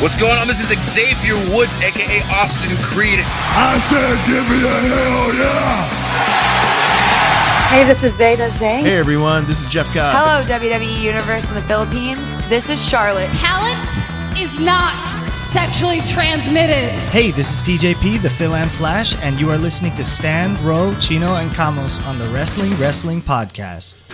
What's going on? This is Xavier Woods, aka Austin Creed. I said, give me a hell yeah! Hey, this is Zeta Zane. Hey everyone, this is Jeff Cobb. Hello, WWE Universe in the Philippines. This is Charlotte. Talent is not sexually transmitted. Hey, this is TJP, the Phil and Flash, and you are listening to Stan, Ro, Chino, and Camus on the Wrestling Wrestling Podcast.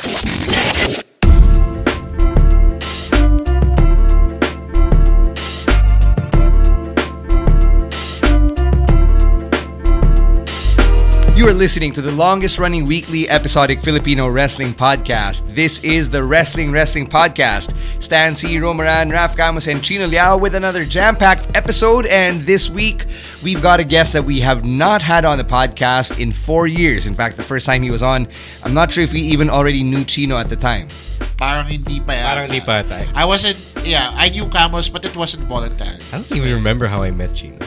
You are listening to the longest running weekly episodic Filipino wrestling podcast. This is the Wrestling Wrestling Podcast. Stan C. Romaran, Raf Camus, and Chino Liao with another jam packed episode. And this week, we've got a guest that we have not had on the podcast in four years. In fact, the first time he was on, I'm not sure if we even already knew Chino at the time. Parang hindi pa yata. Parang hindi pa tayo. I wasn't, yeah, I knew Camus, but it wasn't voluntary. I don't even remember how I met Chino.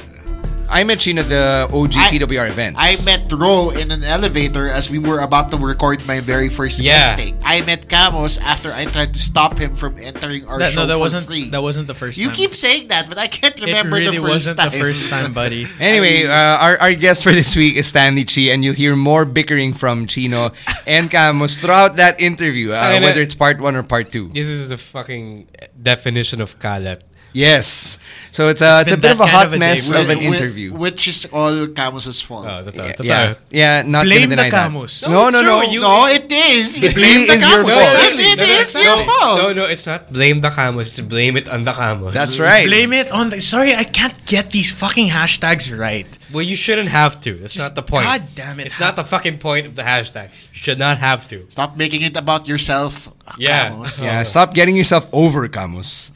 I met Chino at the OG I- PWR event. I met Ro in an elevator as we were about to record my very first Yeah. casting. I met Camus after I tried to stop him from entering our That, show no, that for wasn't free. that wasn't the first you time. You keep saying that, but I can't remember really the first wasn't time. the first time, buddy. Anyway, uh, our, our guest for this week is Stanley Chi, and you'll hear more bickering from Chino and Camus throughout that interview, uh, Ay, na- whether it's part one or part two. This is the fucking definition of kalat. Yes. So it's a, it's, It's a bit of a hot of a mess of an Whi- whi- interview. Which is all Camus's fault. Ah, oh, totoo. yeah, totoo. yeah, yeah, not Blame gonna the deny that. Camus. No, no, no. it's true. You- no, it is. It It really is the is your Camus. fault. It, it No, no, is no, your no, fault. No, no, it's not blame the Camus. It's blame it on the Camus. That's right. Blame it on the. Sorry, I can't get these fucking hashtags right. Well, you shouldn't have to. That's Just- not the point. God damn it. It's not the fucking point of the hashtag. You should not have to. Stop making it about yourself, Yeah. Camus. Yeah, stop getting yourself over, Camus.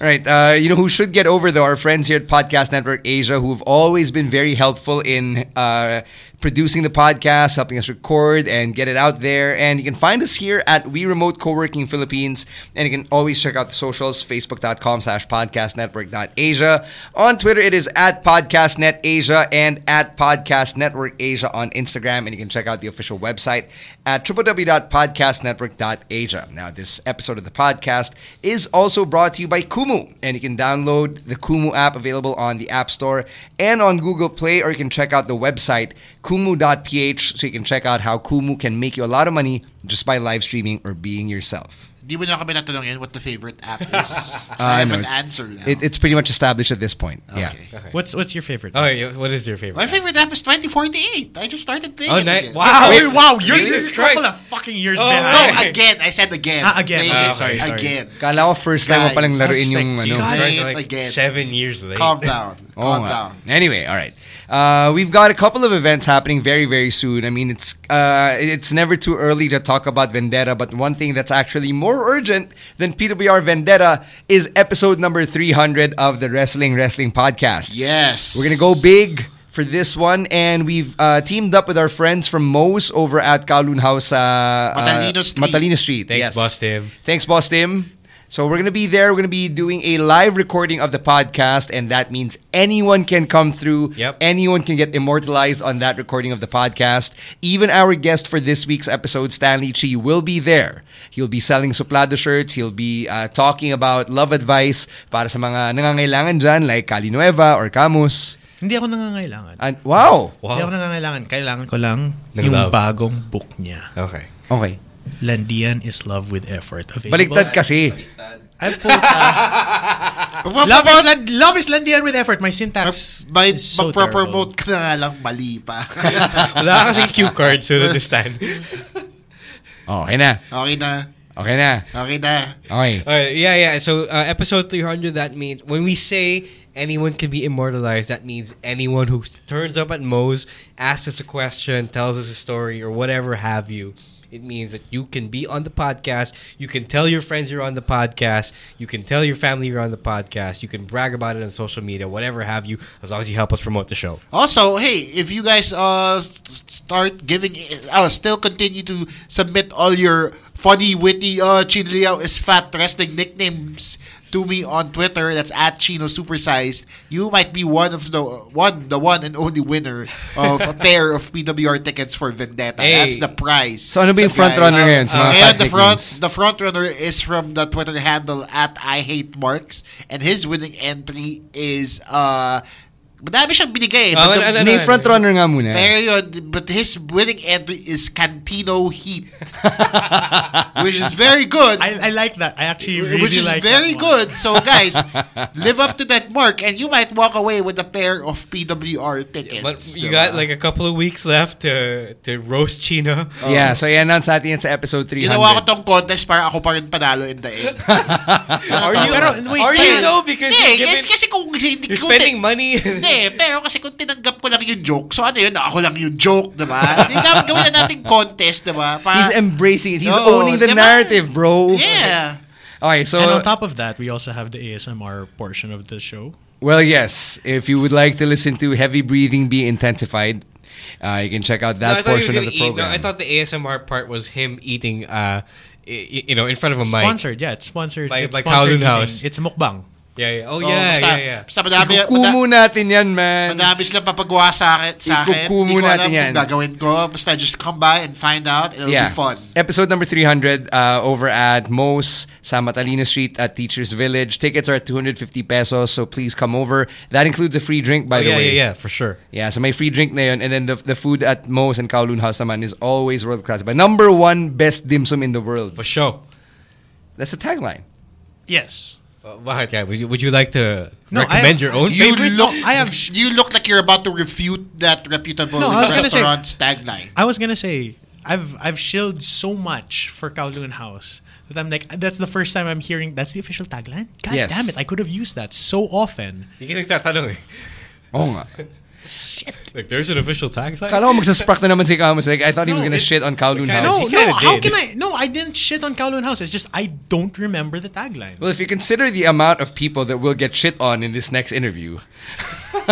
Right, uh, you know who should get over though? Our friends here at Podcast Network Asia, who've always been very helpful in uh, producing the podcast, helping us record and get it out there. And you can find us here at We Remote Co-working Philippines, and you can always check out the socials: Facebook.com/slash Podcast Network Asia. On Twitter, it is at Podcast Net Asia and at Podcast Network Asia on Instagram, and you can check out the official website at www.podcastnetwork.asia. Now, this episode of the podcast is also brought to you by Kumu, and you can download the Kumu app available on the App Store and on Google Play, or you can check out the website kumu.ph so you can check out how Kumu can make you a lot of money just by live streaming or being yourself. Di mo na kami natanongin what the favorite app is. So Uh, I have no, an it's- answer now. It, it's pretty much established at this point. Yeah. Okay. What's what's your favorite? Oh, yeah, what is your favorite? My favorite app is 2048. I just started playing Oh, it nice. again. Wow. Wait, wow, you're Jesus a couple Christ. of fucking years Oh, behind. No, again. I said again. Ah, again. Playing Ah, okay, sorry, sorry. Again. Kala ko first time mo Guys, palang laruin it's yung like, ano. Jesus. Christ, Play it like again. seven years late. Calm down. Oh, Calm nga. down. Anyway, all right. Uh, we've got a couple of events happening very, very soon. I mean, it's uh, it's never too early to talk about Vendetta, but one thing that's actually more urgent than PWR Vendetta is episode number 300 of the Wrestling Wrestling Podcast. Yes. We're gonna go big for this one, and we've uh, teamed up with our friends from Moe's over at Kowloon House, uh, Matalino uh, Street. Matalino Street. Thanks, yes. Boss Tim. Thanks, Boss Tim. So we're gonna be there. We're gonna be doing a live recording of the podcast, and that means anyone can come through. Yep. Anyone can get immortalized on that recording of the podcast. Even our guest for this week's episode, Stanley Chi, will be there. He'll be selling suplado shirts. He'll be uh, talking about love advice para sa mga nangangailangan dyan, like Cali Nueva or Camus. Hindi ako nangangailangan. And, wow! Hindi ako nangangailangan. Kailangan ko lang Ng yung bagong book niya. Okay. Okay. Landian is Love with Effort. Available. Baliktad kasi. Ay, puta. love, is, Land- love is Landian with Effort. My syntax By is so magpropromote ka na nga lang mali pa. Wala kasing cue card so this time. Okay na. Okay na. Okay na. Okay na. Okay. Uh, yeah, yeah. So uh, episode 300, that means when we say anyone can be immortalized, that means anyone who turns up at Moe's, asks us a question, tells us a story, or whatever have you. It means that you can be on the podcast. You can tell your friends you're on the podcast. You can tell your family you're on the podcast. You can brag about it on social media, whatever have you, as long as you help us promote the show. Also, hey, if you guys uh start giving, uh, still continue to submit all your funny, witty, uh, Chino Liao is fat wrestling nicknames to me on Twitter. That's at Chino Supersized. You might be one of the one, the one and only winner of a pair of PWR tickets for Vendetta. Hey. That's the prize. So ano ba yung front runner ngayon sa mga ngayon, fat the front, the front runner is from the Twitter handle at I hate Marks, and his winning entry is uh. Madami siyang binigay. Ah, but the- ano, ano, Name ano, front runner nga muna. Pero yun, but his winning entry is Cantino Heat. which is very good. I, I like that. I actually really which is like very that one. good. So guys, live up to that mark and you might walk away with a pair of PWR tickets. But you diba? got like a couple of weeks left to to roast Chino. Yeah, so i-announce natin yan sa episode 300. Ginawa ko tong contest para ako pa rin panalo in the end. Are you- Pero, wait, are you though? Because hindi, you're kasi, given- kasi kung hindi You're kung spending ti- money. Hindi, pero kasi kung tinanggap ko lang yung joke, so ano yun, ako lang yung joke, diba? Hindi dapat gawin na natin contest, diba? Pa, He's embracing it. He's Oo, owning the diba? narrative, bro. Yeah. Okay, so and on top of that, we also have the ASMR portion of the show. Well, yes. If you would like to listen to heavy breathing be intensified, uh, you can check out No, I that thought he was portion of gonna the eat- no, program. I thought the ASMR part was him eating, uh, y- you know, in front of a mic. Sponsored, yeah, it's sponsored. By, it's by sponsored Kowloon House. eating. It's mukbang. Yeah, yeah. Oh, Oh, yeah, basta- yeah, yeah. Basta madami, Ikukumo natin yan, man. Madami sila papagawa sa akin. Sa akin. Ikukumo Hindi ko alam natin yan. kung gagawin ko. Basta just come by and find out. It'll yeah. be fun. Episode number 300 uh, over at Mo's sa Matalino Street at Teachers Village. Tickets are 250 pesos, so please come over. That includes a free drink, by Oh, the yeah, way. yeah, yeah, for sure. Yeah, so may free drink na yun. And then the, the food at Mo's and Kowloon House naman is always world class. But number one best dim sum in the world. For sure. That's the tagline. Yes. Uh, bakit? Would you, would you like to No, recommend I- your own You favorites? look, I have, you look like you're about to refute that reputable No, I say- tagline. I was gonna say I've I've shilled so much for Kowloon House that I'm like that's the first time I'm hearing that's the official tagline. God Yes. damn it! I could have used that so often. Hindi ka nagtatanong eh. Oo nga. Like, there's an official tagline? Kala ko magsasprock na naman si Camus. Like, I thought he was gonna shit on Kowloon House. No, He no. How did. can I? No, I didn't shit on Kowloon House. It's just I don't remember the tagline. Well, if you consider the amount of people that will get shit on in this next interview.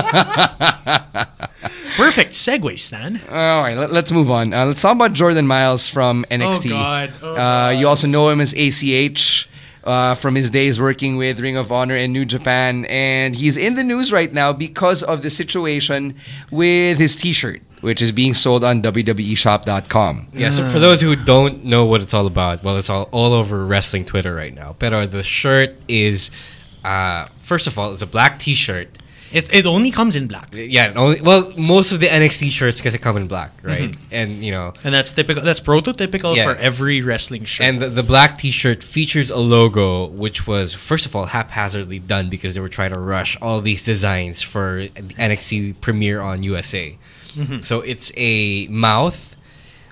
Perfect segue, Stan. All right, let, us move on. Uh, let's talk about Jordan Myles from NXT. Oh, God. Oh, uh, you also know him as ACH uh, from his days working with Ring of Honor and New Japan. And he's in the news right now because of the situation with his t shirt, which is being sold on WWEshop.com. Yeah, so for those who don't know what it's all about, well, it's all, all over wrestling Twitter right now. But the shirt is, uh, first of all, it's a black t-shirt. It it only comes in black, Yeah, only, well, most of the NXT shirts because they come in black, right? And, you know, and that's typical. That's prototypical Yeah. for every wrestling shirt. And the, the black T-shirt features a logo, which was first of all haphazardly done because they were trying to rush all these designs for NXT premiere on USA. Mhm. So it's a mouth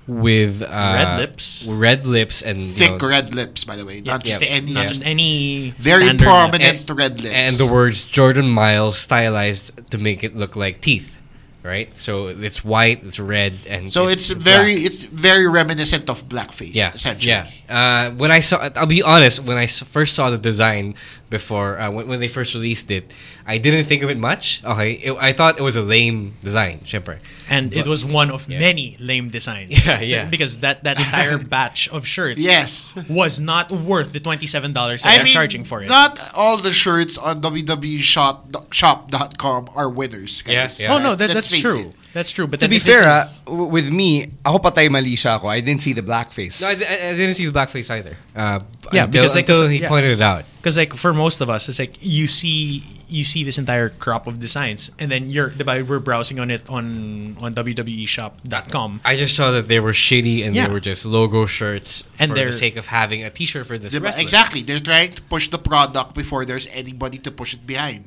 with uh, Red lips. red lips, and you Thick know, red lips, by the way. Not Yeah. just any. not just any Very prominent lips. red lips. and the words Jordan Myles stylized to make it look like teeth, right? So it's white, it's red, and So it's black. very it's very reminiscent of blackface. yeah, essentially. Yeah. Uh, when I saw, I'll be honest. when I first saw the design before, uh, when, when they first released it, I didn't think of it much. Okay, it, I thought it was a lame design, syempre. and it was one of Yeah. many lame designs. Yeah, yeah. Because that that entire batch of shirts, Yes. was not worth the twenty seven dollars I they're mean, charging for it. Not all the shirts on WWEshop.com are winners. Guys. Yeah, yeah. oh no, Let's- that, let's that's true. it. That's true. But To be fair, is- uh, w- with me, ako patay mali siya ako. I didn't see the blackface. No, I, I- I didn't see the blackface either. Uh, Yeah, until, because, like, until he yeah. pointed it out. Because like for most of us, it's like you see you see this entire crop of designs, and then you're we're browsing on it on on WWEshop.com. I just saw that they were shitty and Yeah. they were just logo shirts And for the sake of having a T-shirt for this Diba? wrestler. Exactly. They're trying to push the product before there's anybody to push it behind.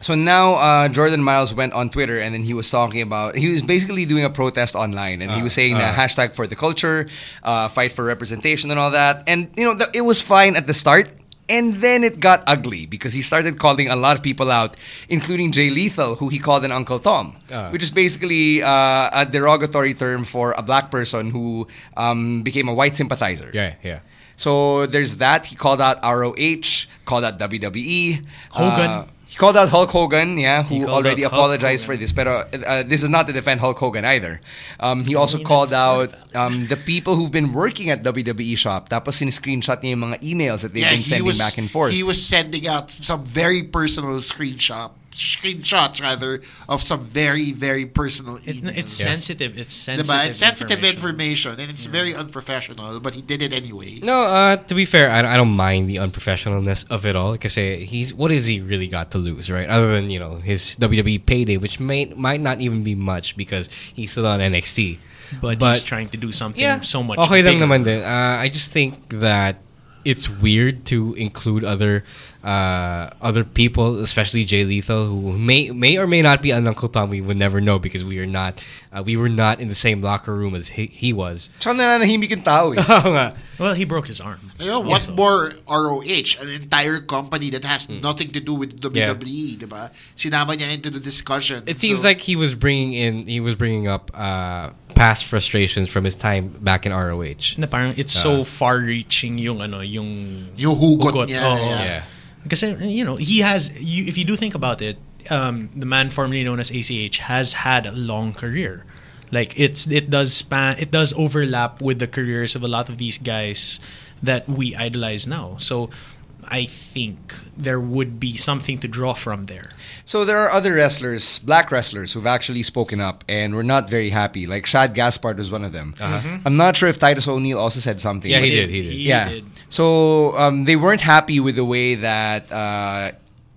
So now uh, Jordan Myles went on Twitter and then he was talking about he was basically doing a protest online and he was saying uh. uh, hashtag for the culture, uh, fight for representation and all that. And you know th- it was fine at the start. And then it got ugly because he started calling a lot of people out, including Jay Lethal, who he called an Uncle Tom, Ah. which is basically uh, a derogatory term for a black person who um, became a white sympathizer. Yeah, yeah. So there's that. He called out ROH, called out WWE. Hogan. Uh, he called out Hulk Hogan, yeah, who already out Hulk apologized for this. But uh, this is not to defend Hulk Hogan either. Um, he also mean, called out sort um, the people who've been working at WWE Shop. Tapos sin-screenshot niya yung mga emails that they've Yeah, been sending was back and forth. he was sending out some very personal screenshot screenshots rather of some very very personal It, emails. it's Yes. sensitive. It's sensitive. Diba? It's sensitive information. information, and it's very unprofessional, but he did it anyway. No, uh, to be fair, I, I don't mind the unprofessionalness of it all. Because he's what has he really got to lose, right? Other than you know his WWE payday, which may might not even be much because he's still on NXT. But, But- he's trying to do something Yeah, so much. Okay lang bigger. naman din. Uh, I just think that it's weird to include other uh, other people, especially Jay Lethal, who may may or may not be an Uncle Tom. We would never know because we are not uh, we were not in the same locker room as he, he was. Eh. Oo. Well, he broke his arm. You know, what more ROH, an entire company that has Hmm. nothing to do with WWE, diba? Sinama niya into the discussion. It seems So- like he was bringing in he was bringing up uh, past frustrations from his time back in ROH. Na parang it's so far-reaching yung ano, yung Yung hugot niya, oo. yeah. Yeah. Kasi you know he has. You, if you do think about it, um, the man formerly known as ACH has had a long career. Like it's it does span it does overlap with the careers of a lot of these guys that we idolize now. So I think there would be something to draw from there. So there are other wrestlers, black wrestlers, who've actually spoken up and were not very happy. Like Shad Gaspard was one of them. I'm not sure if Titus O'Neil also said something. Uh-huh. Yeah, he but- did. He did. He yeah. did. So um, they weren't happy with the way that uh,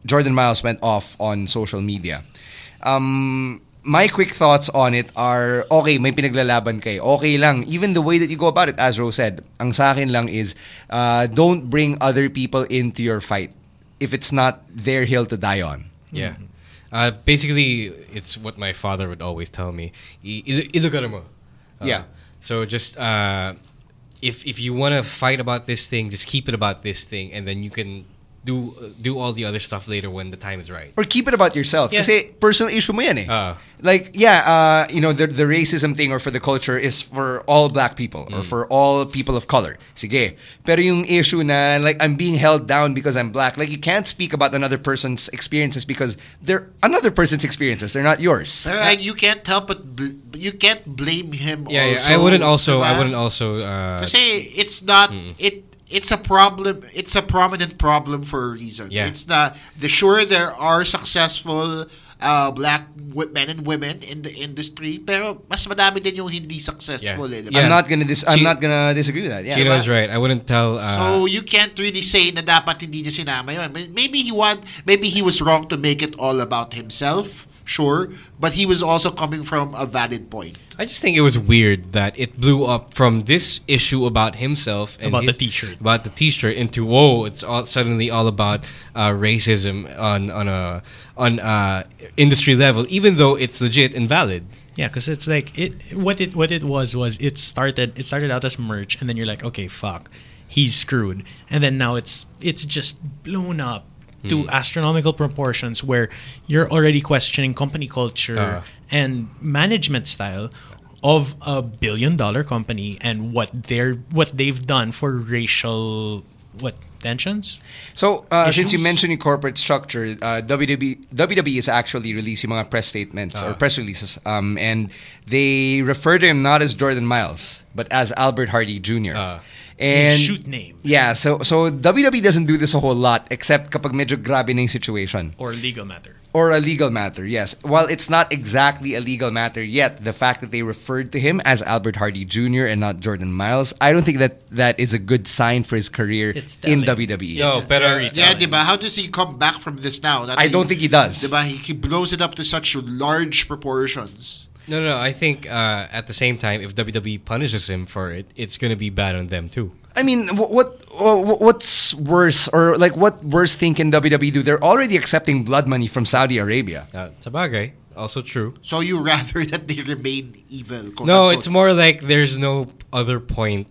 Jordan Myles went off on social media. Um, my quick thoughts on it are, okay, may pinaglalaban kayo. Okay lang. Even the way that you go about it, as Rose said, ang sa akin lang is, uh, don't bring other people into your fight if it's not their hill to die on. Yeah. Uh, basically, it's what my father would always tell me. I- il- mo. Uh, Yeah. So just uh, if if you want to fight about this thing, just keep it about this thing, and then you can do do all the other stuff later when the time is right. Or keep it about yourself. Yeah. Kasi personal issue mo yan eh. Ah. like, yeah, uh, you know, the, the racism thing or for the culture is for all black people Mm. or for all people of color. Sige. Pero yung issue na, like, I'm being held down because I'm black. Like, you can't speak about another person's experiences because they're another person's experiences. They're not yours. Uh, and you can't help but bl- you can't blame him. Yeah, also, yeah. I wouldn't also. I wouldn't also. Uh, Kasi it's not Hmm. it. It's a problem. It's a prominent problem for a reason. Yeah. It's not. The sure there are successful uh, black men and women in the industry, pero mas madami din yung hindi successful. Yeah. Eh, diba? Yeah. I'm not gonna dis- I'm Chi- not gonna disagree with that. Yeah. Chino is right. I wouldn't tell. Uh, So you can't really say na dapat hindi niya sinama yun. May- Maybe he want, maybe he was wrong to make it all about himself. Sure, but he was also coming from a valid point. I just think it was weird that it blew up from this issue about himself and About the t-shirt. about the T-shirt into whoa, it's all suddenly all about uh, racism on on a on uh, industry level, even though it's legit and valid. Yeah, because it's like it. What it what it was was it started it started out as merch, and then you're like, okay, fuck, he's screwed, and then now it's it's just blown up to astronomical proportions where you're already questioning company culture Uh. and management style of a billion dollar company and what they're what they've done for racial what tensions. So, uh, since you mentioned your corporate structure, uh, WWE, WWE is actually releasing mga press statements or press releases, um, and they refer to him not as Jordan Myles, but as Albert Hardy Jr. Ah. And His shoot name. Yeah, so so WWE doesn't do this a whole lot, except kapag medyo grabe na situation. Or legal matter. Or a legal matter, yes. While it's not exactly a legal matter yet, the fact that they referred to him as Albert Hardy Jr. and not Jordan Myles, I don't think that that is a good sign for his career It's in. WWE. No, It's pero Yeah, telling. diba? How does he come back from this now? That I don't think he does. Diba? He, he blows it up to such large proportions. No, no, I think uh, at the same time, if WWE punishes him for it, it's gonna be bad on them too. I mean, wh- what what's worse, or like what worse thing can WWE do? They're already accepting blood money from Saudi Arabia. Uh, sabagay, also true. So you rather that they remain evil? No, unquote. it's more like there's no other point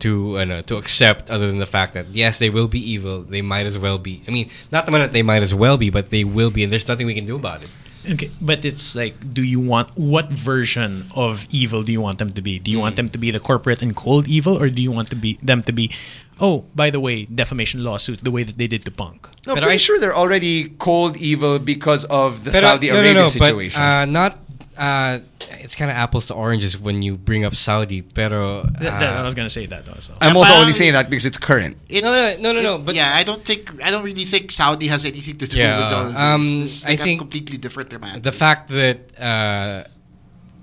to uh, to accept other than the fact that yes, they will be evil. They might as well be. I mean, not the one that they might as well be, but they will be, and there's nothing we can do about it. Okay, but it's like, do you want what version of evil do you want them to be? Do you want them to be the corporate and cold evil, or do you want to be them to be, oh, by the way, defamation lawsuit, the way that they did to Punk? No, But pretty I- sure they're already cold evil because of the Pero- Saudi no, no, Arabia no, situation. But, uh, not. Uh, it's kind of apples to oranges when you bring up Saudi, pero. Th- th- I uh, was gonna say that also. I'm also parang- only saying that because it's current. It's- No, no, no, no, no, but- yeah, I don't think I don't really think Saudi has anything to do Yeah, with all of this. um, This is I like a think completely different demand. the fact that uh,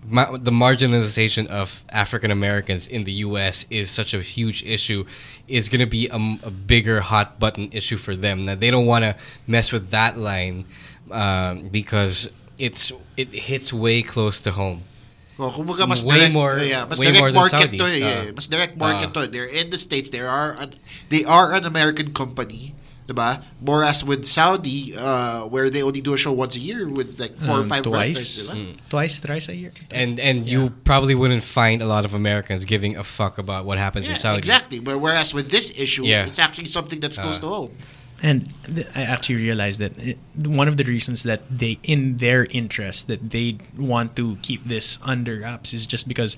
ma- the marginalization of African Americans in the U.S. is such a huge issue is going to be a, m- a bigger hot button issue for them. Now they don't want to mess with that line um, because it's it hits way close to home. So, kumbaga mas Way direct, more- yeah, mas way direct more than market Saudi. to, eh, yeah. Uh, mas direct market uh, to. They're in the states. They are an, they are an American company, diba? Whereas with Saudi, uh, where they only do a show once a year with like four or Um, five twice, wrestlers, diba? Mm. twice, thrice a year. And and you probably wouldn't find a lot of Americans giving a fuck about what happens Yeah, in Saudi. exactly. But whereas with this issue, Yeah. it's actually something that's close Uh, to home. And th- I actually realized that it, one of the reasons that they, in their interest, that they want to keep this under wraps is just because,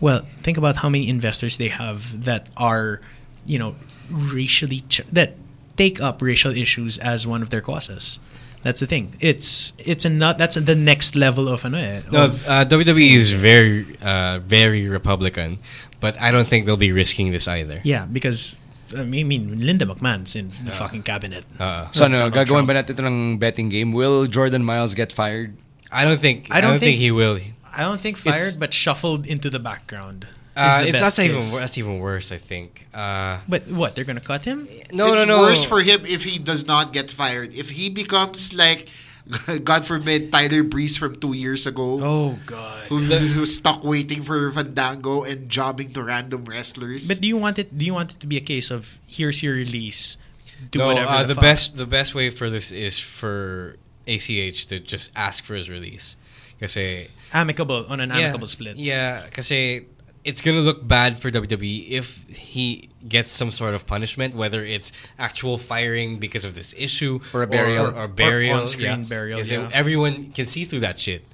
well, think about how many investors they have that are, you know, racially ch- that take up racial issues as one of their causes. That's the thing. It's it's a not that's the next level of ano eh, No, uh, WWE is very, uh, very Republican, but I don't think they'll be risking this either. yeah, because I mean, Linda McMahon's in the fucking cabinet. Uh, So ano, Donald gagawin Trump. ba natin ito ng betting game? Will Jordan Myles get fired? I don't think. I I don't don't, think, think- he will. I don't think fired, but shuffled into the background. is Uh, the it's best that's even case. wor- that's even worse. I think. Uh, But what? They're gonna cut him? no, it's no, no. worse for him if he does not get fired. If he becomes like, God forbid, Tyler Breeze from two years ago, Oh god. who, who's stuck waiting for Fandango and jobbing to random wrestlers. But do you want it? Do you want it to be a case of here's your release? Do no, whatever. uh, the, the best the best way for this is for ACH to just ask for his release. Kasi amicable on an yeah, amicable split. Yeah, kasi it's gonna look bad for WWE if he gets some sort of punishment, whether it's actual firing because of this issue Or a burial. or, or burial, on-screen yeah. burial, yeah. everyone can see through that shit.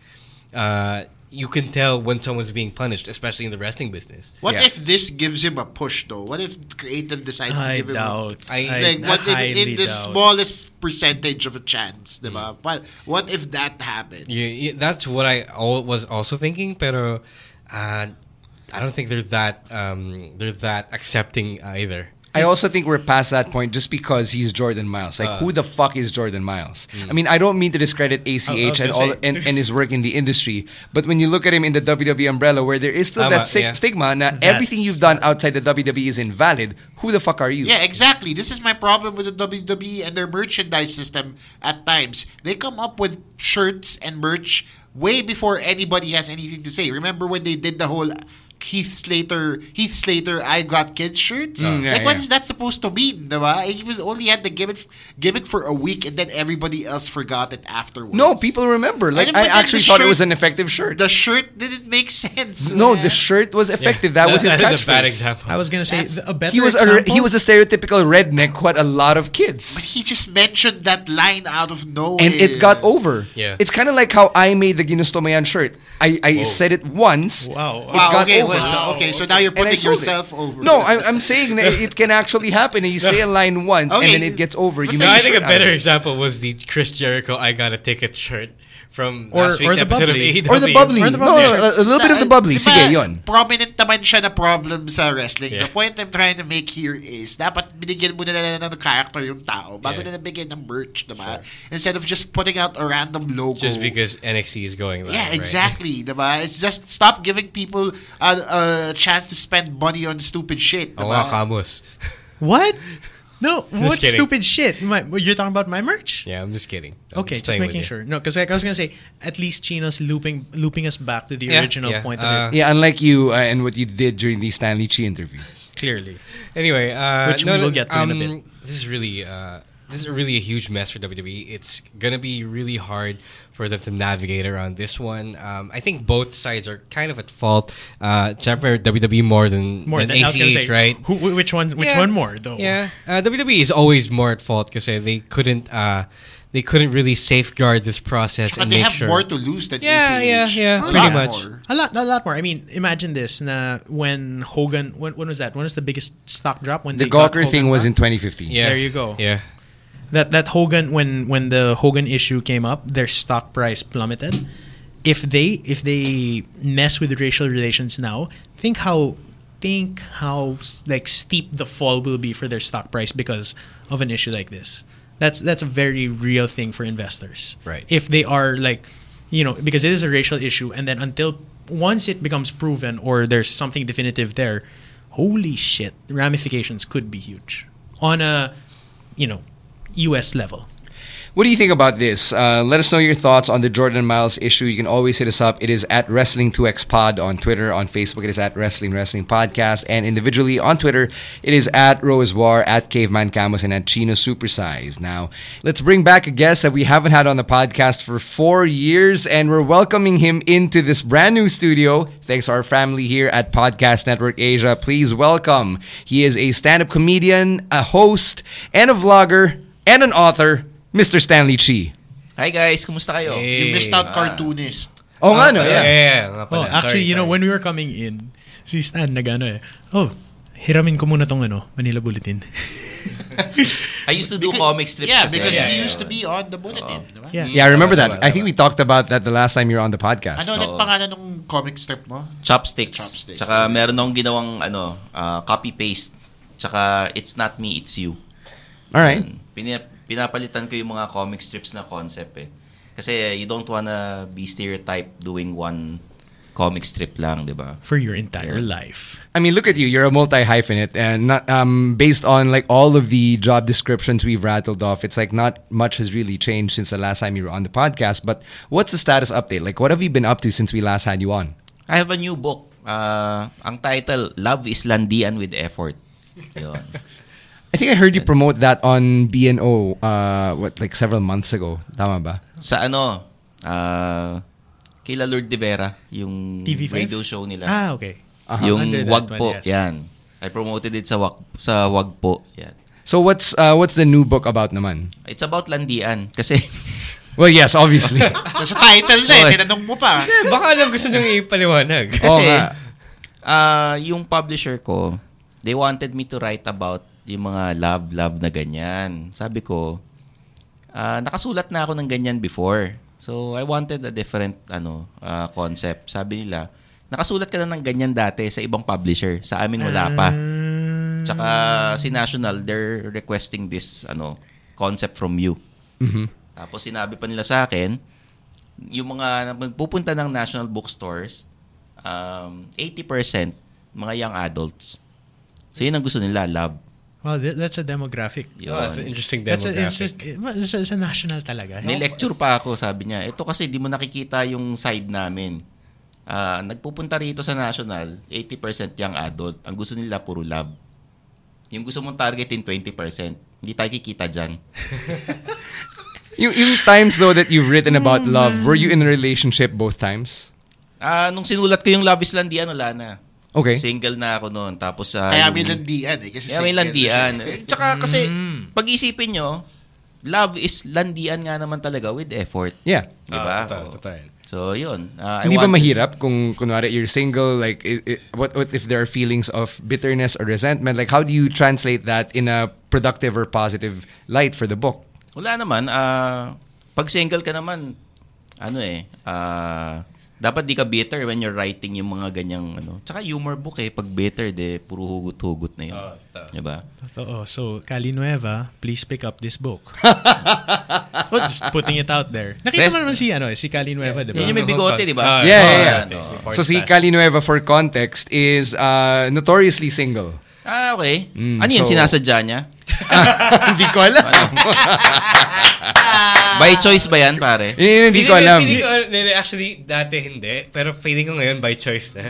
Uh, you can tell when someone's being punished, especially in the wrestling business. what Yeah. if this gives him a push, though? What if creative decides to I give him doubt. a I- I, like what if in the doubt. smallest percentage of a chance, diba? What what if that happens? Yeah, yeah, that's what I was also thinking, pero uh, I don't think they're that um, they're that accepting either. I also think we're past that point just because he's Jordan Myles. Like, Uh. who the fuck is Jordan Myles? I mean, I don't mean to discredit ACH and gonna all and, and his work in the industry, but when you look at him in the WWE umbrella, where there is still Tama, that sig- yeah. stigma, na That's- everything you've done outside the WWE is invalid. Who the fuck are you? Yeah, exactly. This is my problem with the WWE and their merchandise system at times. They come up with shirts and merch way before anybody has anything to say. Remember when they did the whole Heath Slater, Heath Slater, I got kids shirts. Mm, yeah, like, what yeah. is that supposed to mean? Diba? He was only had the gimmick gimmick for a week, and then everybody else forgot it afterwards. No, people remember. Like, And- I actually the thought it was an effective shirt. The shirt didn't make sense. no, man. the shirt was effective. That was his that is a bad example. I was gonna say That's- a better He was a example. he was a stereotypical redneck who had a lot of kids. But he just mentioned that line out of nowhere, and it got over. Yeah. It's kind of like how I made the Ginusto Mayan shirt. I, I said it once. Wow. It Wow, got okay, over. Well, so- okay, so now you're And putting sold it. yourself over. No, I'm, I'm saying that it can actually happen. And you say a line once, Okay. and then it gets over. You Basta No, make I a think a shirt out of better example was the Chris Jericho "I Got a Ticket" shirt from Or- last week's or the episode bubbly. of AEW. Or the bubbly. Or the no, bubbly no, shirt. a, a little bit of the bubbly. Diba, Sige, yun. Prominent naman siya na problem sa wrestling. Yeah. The point I'm trying to make here is, dapat binigyan mo na ng character yung tao bago Yeah. na nabigyan ng merch, diba? Instead of just putting out a random logo. Just because NXT is going live. Yeah, right? exactly, diba? It's just stop giving people a, a chance to spend money on stupid shit, Oo nga, diba? Camus. What? No, Just what kidding. stupid shit? My, you're talking about my merch? Yeah, I'm just kidding. I'm Okay, just, playing with making sure. No, because like, I was gonna say, at least Chino's looping looping us back to the Yeah, original yeah, point uh, of it. Yeah, unlike you uh, and what you did during the Stanley Chi interview. Clearly, Anyway, uh, Which no, we will get to in a um, bit. This is really, uh, this is really a huge mess for WWE. It's gonna be really hard for them to navigate around this one. Um, I think both sides are kind of at fault. Uh, Champion WWE more than more than than I was gonna ACH, say, right? Who, which one? Which Yeah. one more though? Yeah, uh, WWE is always more at fault because they couldn't, uh, they couldn't really safeguard this process But and they make have sure. more to lose than Yeah, ACH. yeah, yeah, A pretty lot much. more. A lot, a lot more. I mean, imagine this. Na when Hogan, when, when was that? When was the biggest stock drop? When The they got Gawker thing Hogan was back? in 2015. Yeah, There you go. Yeah, That that Hogan when when the Hogan issue came up, their stock price plummeted. If they if they mess with racial relations now, think how think how like steep the fall will be for their stock price because of an issue like this. That's that's a very real thing for investors. Right. If they are like, you know, because it is a racial issue, and then until once it becomes proven or there's something definitive there, holy shit, the ramifications could be huge on a, you know, U.S. level. What do you think about this? Uh, let us know your thoughts on the Jordan Myles issue. You can always hit us up. It is at Wrestling2X Pod on Twitter. On Facebook, it is at Wrestling Wrestling Podcast. And individually on Twitter, it is at Rose War, at Caveman Camus, and at Chino Supersize. Now, let's bring back a guest that we haven't had on the podcast for four years, and we're welcoming him into this brand new studio. Thanks to our family here at Podcast Network Asia. Please welcome. He is a stand up comedian, a host, and a vlogger, and an author. Mr. Stanley Chi. Hi guys, kumusta kayo? You missed out cartoonist. Oh, nga, no, yeah. nga Oh, pala. actually, Sorry, you know, sorry. when we were coming in, si Stan nagano eh. Oh, hiramin ko muna tong ano, Manila Bulletin. I used to do comic strips Yeah, kasi. because Yeah, he yeah. used to be on the bulletin. di ba? Yeah. Yeah, I remember that. I think we talked about that the last time you were on the podcast. Ano ulit pangalan ng comic strip mo? Chopsticks. Chopsticks. Tsaka meron akong ginawang ano, ah, copy-paste. Tsaka it's not me, it's you. All right. Yan. Pina- pinapalitan ko yung mga comic strips na concept eh. Kasi you don't wanna be stereotype doing one comic strip lang, di ba? For your entire life. I mean, look at you. You're a multi hyphenate, and not um based on like all of the job descriptions we've rattled off. It's like not much has really changed since the last time you were on the podcast. But what's the status update? Like, what have you been up to since we last had you on? I have a new book. Ah, ang title, Love is Landian with Effort. Yun. I think I heard you promote that on BNO. Uh, what like several months ago? Tama ba? Sa ano, ah, kila Lord De Vera, yung TV5? radio show nila. Ah, okay. Yung Under that Wag one, po, yes. yan. I promoted it sa Wag, sa Wag po, yan. So what's uh, what's the new book about naman? It's about landian kasi Well, yes, obviously. Nasa title na eh. Tinanong mo pa. Eh, baka lang gusto nyo ipaliwanag. Kasi nga. ah yung publisher ko, they wanted me to write about yung mga love love na ganyan. Sabi ko, ah nakasulat na ako ng ganyan before. So I wanted a different ano ah, concept. Sabi nila, nakasulat ka na ng ganyan dati sa ibang publisher. Sa amin wala pa. Tsaka si National, they're requesting this ano concept from you. Tapos sinabi pa nila sa akin, yung mga magpupunta ng national bookstores, um, 80% mga young adults. So yun ang gusto nila, love. Well, th- that's a demographic. Yun. Oh, that's an interesting That's a, demographic. it's, just, it's, it's a national talaga. Ni-lecture pa ako, sabi niya, ito kasi di mo nakikita yung side namin. Ah, nagpupunta rito sa national, 80% young adult. Ang gusto nila, puro love. Yung gusto mong targetin, 20%. Hindi tayo kikita dyan. yung, yung times though that you've written about love, were you in a relationship both times? Ah, nung sinulat ko yung Love is Landian, wala na. Okay. Single na ako noon. Tapos, ah, Kaya may landian eh. Kasi Kaya may single landian. siya. Tsaka kasi, pag-isipin nyo, love is landian nga naman talaga with effort. Yeah. Diba? Ah, totoo, Oo. totoo yan. So, yun. Ah, I Hindi ba mahirap kung kunwari you're single like i i what what if there are feelings of bitterness or resentment like how do you translate that in a productive or positive light for the book? Wala naman. ah pag single ka naman, ano eh, ah dapat di ka bitter when you're writing yung mga ganyang ano. Tsaka humor book eh. Pag bitter, de, puro hugot-hugot na yun. Oh, totoo. diba? Totoo. So, Cali Nueva, please pick up this book. oh, just putting it out there. Nakita mo naman si, ano, si Cali Nueva, di ba? Yan yung may bigote, di Ah, ba? Yeah, yeah, yeah. yan, oh. So si Cali Nueva for context is uh, notoriously single. Ah, okay. Mm, ano yun, so- sinasadya niya? Hindi ko alam. By choice ba yan, pare? Yun, hindi Feeling ko alam. Feeling ko, hindi, actually, dati hindi. Pero feeling ko ngayon by choice na.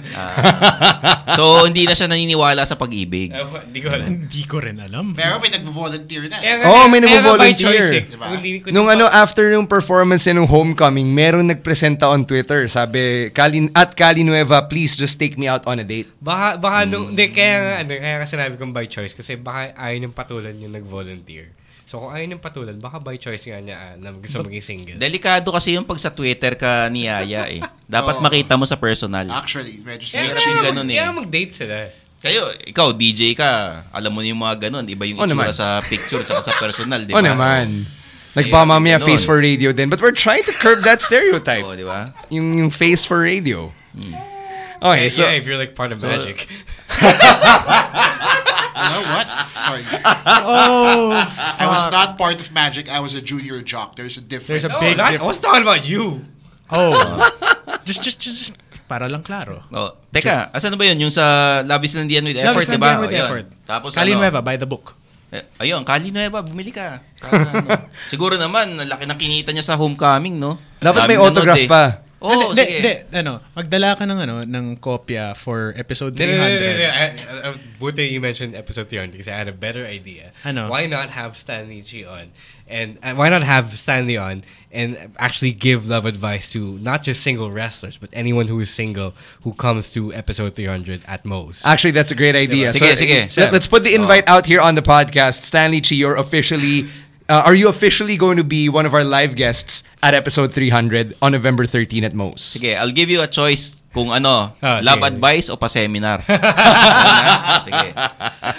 So, hindi na siya naniniwala sa pag-ibig. Ewan, Hindi ko alam. Hindi ko rin alam. Pero may nag-volunteer na. Nga- Oh, may choice eh. Diba? Nung ano, after yung performance niya nung homecoming, meron nagpresenta on Twitter. Sabi, Kali, at Kali Nueva, please just take me out on a date. Baka, baka nung, hindi, kaya nga, ano, kaya nga sinabi kong by choice kasi baka ayaw niyang patulan yung nag-volunteer. So kung ayaw niyang patulan, baka by choice nga niya ah, na gusto maging single. Delikado kasi yung pag sa Twitter ka niyaya eh. Dapat Oo. makita mo sa personal. Actually, medyo Kaya Hirap kaya yung mag- ganun eh. Kaya mag-date sila. Kayo, ikaw, DJ ka, alam mo na yung mga ganun. Iba yung Oo itsura naman. sa picture tsaka sa personal, di Oh ba? naman. Nagpamamaya ganun. face for radio din. But we're trying to curb that stereotype. Oo, di ba? Yung, yung face for radio. Okay, Yeah, so... yeah, if you're like part of magic. Know what? Sorry. Oh, I was not part of Magic. I was a junior jock. There's a difference. There's a Oh, big I difference. was talking about you. Oh. just, just, just, just, para lang klaro. Oh, teka, asan ba yun? Yung sa Love is Landian with Love Effort, is di ba? Landian with Oh, yun. effort. Tapos Kali ano? Nueva, by the book. Eh, ayun, Kali Nueva, bumili ka. Para, ano. Siguro naman, ang laki ng kinita niya sa homecoming, no? Dapat may Daming autograph nanood eh. pa. Oo, oh, Hindi, sige. hindi, ano, magdala ka ng, ano, ng kopya for episode No, no, no, no, no, 300. I- I- I- Buti you mentioned episode 300 because I had a better idea. Ano? Why not have Stanley Chi on? And uh, why not have Stanley on and actually give love advice to not just single wrestlers, but anyone who is single who comes to episode 300 at most? Actually, that's a great idea. Sige, sige. Let, us put the invite out here on the podcast. Stanley Chi, you're officially... Uh, are you officially going to be one of our live guests at episode 300 on November 13 at Moe's? Sige, I'll give you a choice kung ano, Ah, love sige. advice o pa-seminar. Sige.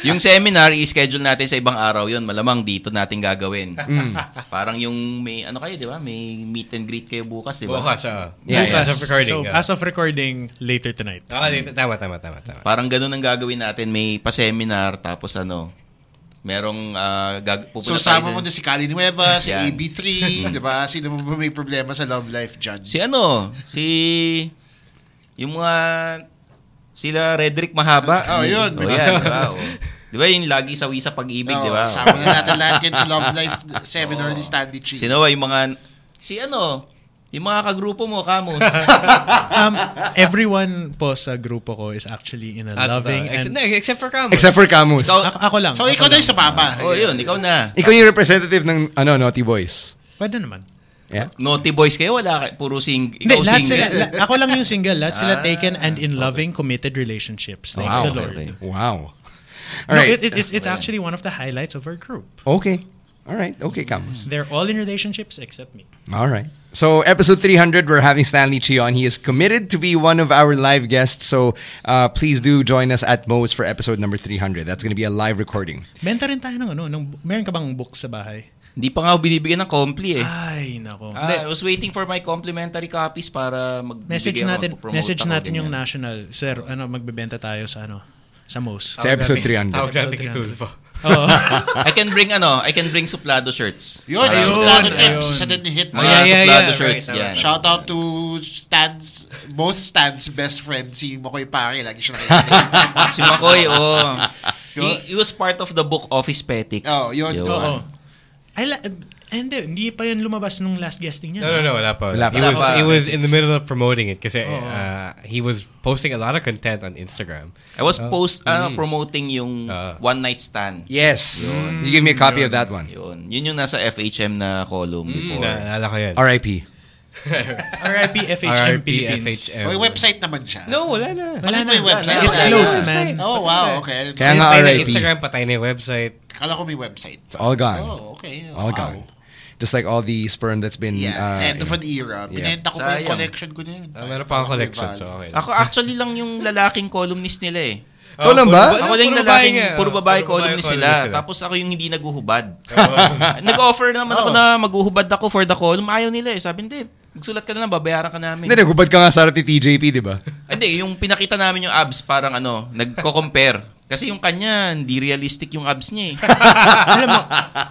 Yung seminar, i-schedule natin sa ibang araw yun. Malamang dito natin gagawin. Mm. Parang yung may, ano kayo, di ba? May meet and greet kayo bukas, di ba? Bukas, ah. Yeah, yeah. of recording. So, ah. as of recording, later tonight. Ah, dito- tama, tama, tama, tama. Parang ganun ang gagawin natin. May pa-seminar, tapos ano, merong uh, gag- So, sama sa- mo na si Kali Nueva, si Yan. AB3, di ba? Sino mo ba may problema sa love life dyan? Si ano, si... Yung mga... Sila Redrick Mahaba. Oh, yun. Oh, yan, di ba? Oh. Di ba yung lagi sawi sa pag-ibig, Oo, di ba? Sama na natin lahat yan sa love life seminar ni Stanley Chi. Sino ba yung mga... Si ano, yung mga kagrupo mo, Kamos. Um, everyone po sa grupo ko is actually in a At, uh, loving except, and... no, except for Camus. Except for Camus. Ikaw- Ako, ako lang. So, ako ikaw na lang. yung sa baba. oh, yun, ikaw na. Ikaw yung representative ng ano Naughty Boys. Pwede naman. Yeah? Naughty boys kayo, wala ka, puro sing, ikaw lahat single. sila, la- ako lang yung single. Lahat sila Ah, taken and in loving, committed relationships. Thank Wow. the Lord. okay. Wow. All No, right. it, it, it's, it's actually one of the highlights of our group. okay. All right. Okay, Camus. They're all in relationships except me. All right. So, episode 300, we're having Stanley Chi on. He is committed to be one of our live guests. So, uh, please do join us at Moe's for episode number 300. That's going to be a live recording. Benta rin tayo ng ano, ng, meron ka bang book sa bahay? Hindi pa nga ako binibigyan ng compli eh. Ay, nako. Ah, I was waiting for my complimentary copies para mag message natin, message natin yung ganyan. national. Sir, ano, magbebenta tayo sa ano, sa Mo's. Sa episode 300. Tawag natin Episode kay 300. Oo. I can bring ano, I can bring suplado shirts. Yun, Ayun, suplado tips. Isa din hit mo. Mga yeah, yeah, suplado yeah, shirts right, yan. Shout out to Stan's, both Stan's best friend, si Makoy Pare. Lagi siya nakikinig. si Makoy, oh. He, he was part of the book Office Petics. Oh, yun. Oo. I la- eh, hindi, hindi pa yan lumabas nung last guesting niya. No, no, no, wala pa. Wala pa. He was, Wala pa. he was in the middle of promoting it kasi uh, he was posting a lot of content on Instagram. I was post ano, Mm. promoting yung Ah. One Night Stand. Yes. You give me a copy of that one. Yun. Yun yung nasa FHM na column before. Na, naalala ko yun. R.I.P. RIP FHM RIP, Philippines. FHM. May website naman siya. No, wala na. Wala Ano na. website? It's closed, man. Oh, wow. Okay. Kaya nga RIP. Instagram, patay na yung website. Kala ko may website. It's all gone. Oh, okay. All Wow. gone. Just like all the sperm that's been... Yeah, uh, end of an era. yeah. Binenta ko pa yung collection ko na yun. Ah, meron pa akong collection, May so okay. Ako actually lang yung lalaking columnist nila eh. Ikaw lang ba? Ako lang puro lalaking, nga. puro Oh, babae puro columnist columnist sila. Tapos ako yung hindi naguhubad. Nag-offer naman ako Oh. na maguhubad ako for the column. Ayaw nila eh. Sabi, hindi, magsulat ka na lang, babayaran ka namin. Hindi, naghubad ka nga sa RT TJP, di ba? Hindi, yung pinakita namin yung abs, parang ano, nagko-compare. Kasi yung kanya, hindi realistic yung abs niya eh. alam mo,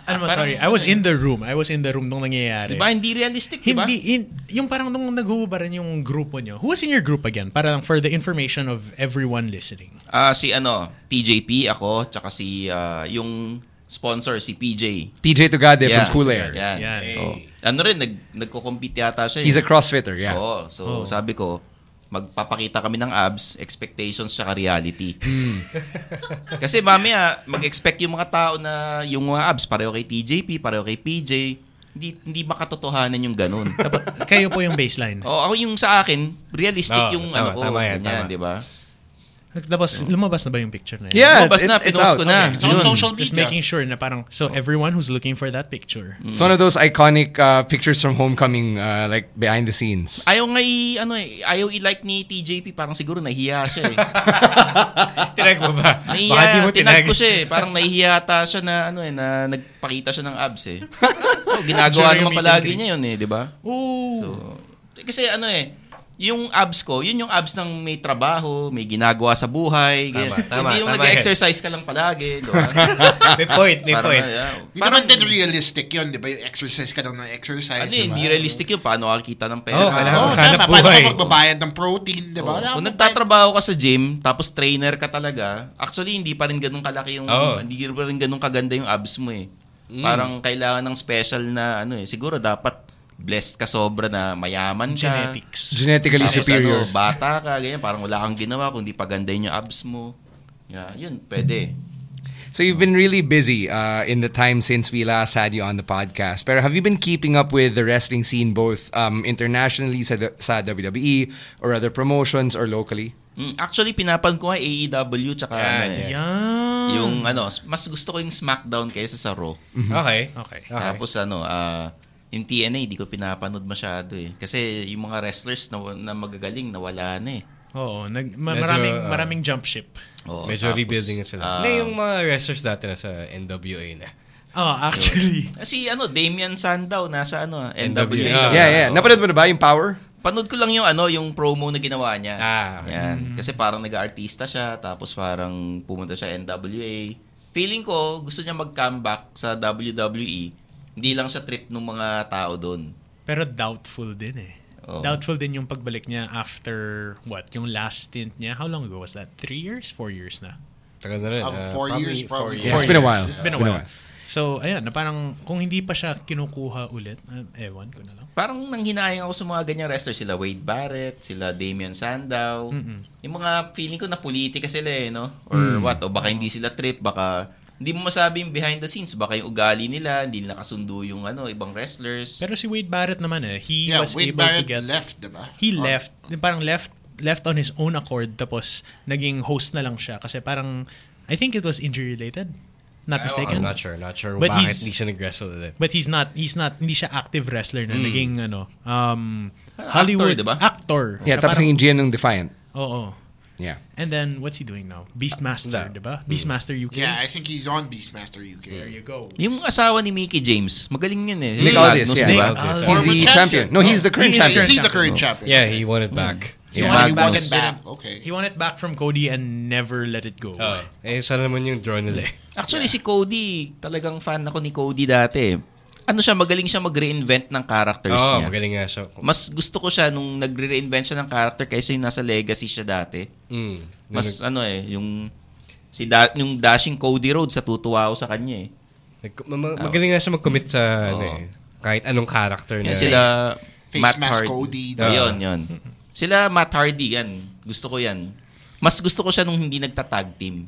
alam mo, sorry. I was in the room. I was in the room nung nangyayari. Diba? Hindi realistic, diba? Hindi, in, yung parang nung naghuhubaran yung grupo nyo. Who was in your group again? Para lang for the information of everyone listening. Ah, si ano, TJP ako, tsaka si ah, yung sponsor, si PJ. PJ Tugade Yeah. from Cool Air. Yan. Yan. Oh. Ano rin, nag, nagko-compete yata siya. He's eh. a crossfitter, yeah. Oo. So, Oh. sabi ko, magpapakita kami ng abs, expectations tsaka reality. Kasi mamaya, mag-expect yung mga tao na yung mga abs, pareho kay TJP, pareho kay PJ, hindi, hindi makatotohanan yung ganun. Kayo po yung baseline. oh, ako yung sa akin, realistic Oo, yung tama, ano ko. tama yan, ganyan, tama. di ba? Tapos, lumabas na ba yung picture na yun? Yeah, Lumabas na, it's- out. ko na. It's on social Just media. making sure na parang, so everyone who's looking for that picture. It's one of those iconic uh, pictures from Homecoming, uh, like behind the scenes. Ayaw nga i, ano eh, ayaw i-like ni TJP, parang siguro nahihiya siya eh. Tinag mo ba? Baka di Nahihiya, mo tinag tinag. ko siya eh. Parang nahihiya ata siya na ano eh, na nagpakita siya ng abs eh. oh, ginagawa naman palagi niya yun eh, di ba? Ooh. So, kasi ano eh, yung abs ko, yun yung abs ng may trabaho, may ginagawa sa buhay. ganyan. Tama, tama, Hindi yung tama nag-exercise ka lang palagi. di ba? May point, may Parang, point. yeah. Hindi naman din realistic yun, di ba? Yung exercise ka lang ng exercise. Ano di eh, ba? hindi realistic yun. Paano kakita ng pera? Oo, Ah, kailangan maghanap tama. Paano ka magbabayad ng protein, di ba? Wala Kung nagtatrabaho ka sa gym, tapos trainer ka talaga, actually, hindi pa rin ganun kalaki yung, Oo. hindi pa rin ganun kaganda yung abs mo eh. Mm. Parang kailangan ng special na, ano eh, siguro dapat blessed ka sobra na mayaman ka. Genetics. Genetically Tapos superior. Ano, bata ka, ganyan, parang wala kang ginawa kundi paganda yung abs mo. Yeah, yun, pwede. So you've been really busy uh, in the time since we last had you on the podcast. Pero have you been keeping up with the wrestling scene both um, internationally sa, sa WWE or other promotions or locally? Mm, actually, pinapan ko nga AEW tsaka ano eh, Yan. yung ano, mas gusto ko yung SmackDown kaysa sa Raw. Okay. Okay. Okay. Tapos ano, ah yung TNA, di ko pinapanood masyado eh. Kasi yung mga wrestlers na, na magagaling, nawala na eh. Oo. Nag, ma- Medyo, maraming, ah, maraming jump ship. Oo, Medyo tapos, rebuilding na sila. ah, Hindi, yung mga wrestlers dati na sa NWA na. Oh, actually. Si ano, Damian Sandow, nasa ano, NWA. NWA. Ah. yeah, yeah. Oo. Napanood mo na ba yung Power? Panood ko lang yung ano, yung promo na ginawa niya. Ah, okay. Yan. Kasi parang nag-artista siya, tapos parang pumunta siya NWA. Feeling ko, gusto niya mag-comeback sa WWE. Hindi lang siya trip ng mga tao doon. Pero doubtful din eh. Oo. Doubtful din yung pagbalik niya after what? Yung last stint niya. How long ago was that? Three years? Four years na? Tagal na rin. Um, ah, four years, four probably. years. Yeah, it's been a while. It's been a while. So, ayan, na parang kung hindi pa siya kinukuha ulit, uh, ewan ko na lang. Parang nanghinayang ako sa mga ganyang wrestlers. Sila Wade Barrett, sila Damian Sandow. Yung mga feeling ko na politika sila eh, no? Or what? O baka hindi sila trip, baka hindi mo masabi yung behind the scenes. Baka yung ugali nila, hindi nila kasundo yung ano, ibang wrestlers. Pero si Wade Barrett naman eh, he Yeah, was Wade able Barrett to get... left, di ba? He Oh. left, parang left left on his own accord tapos naging host na lang siya kasi parang I think it was injury related. Not mistaken. I'm not sure. Not sure But bakit he's- hindi siya nag-wrestle ulit. But he's not he's not hindi siya active wrestler na Mm. naging ano um Actor, Hollywood diba? actor. Yeah, tapos naging GM ng Defiant. Oo. Yeah. And then what's he doing now? Beastmaster, Wala. 'di ba? Beastmaster UK. Yeah, I think he's on Beastmaster UK. There you go. Yung asawa ni Mickey James, magaling yun eh. Nick Aldis, yeah. di ba? Nick Aldis. He's the champion. champion. No, he's the current He champion. Is he the current champion? Yeah, he won it back. He Yung won it back okay. He won it back from Cody and never let it go. Oh, eh, sana naman yung draw nila eh. Actually, si Cody, talagang fan ako ni Cody dati. Ano siya, magaling siya mag-reinvent ng characters Oo, niya. magaling nga siya. Mas gusto ko siya nung nagre-reinvent siya ng character kaysa yung nasa legacy siya dati. Mm. Mas ano eh, yung si da, yung dashing Cody Rhodes, natutuwa ako sa kanya eh. Nag- ma- ma- magaling nga siya mag-commit sa ano Oo. eh. Kahit anong character na. Yan sila Face Matt mask Hardy. Cody. Oh, yun, yun. Sila Matt Hardy, yan. Gusto ko yan. Mas gusto ko siya nung hindi nagta-tag team.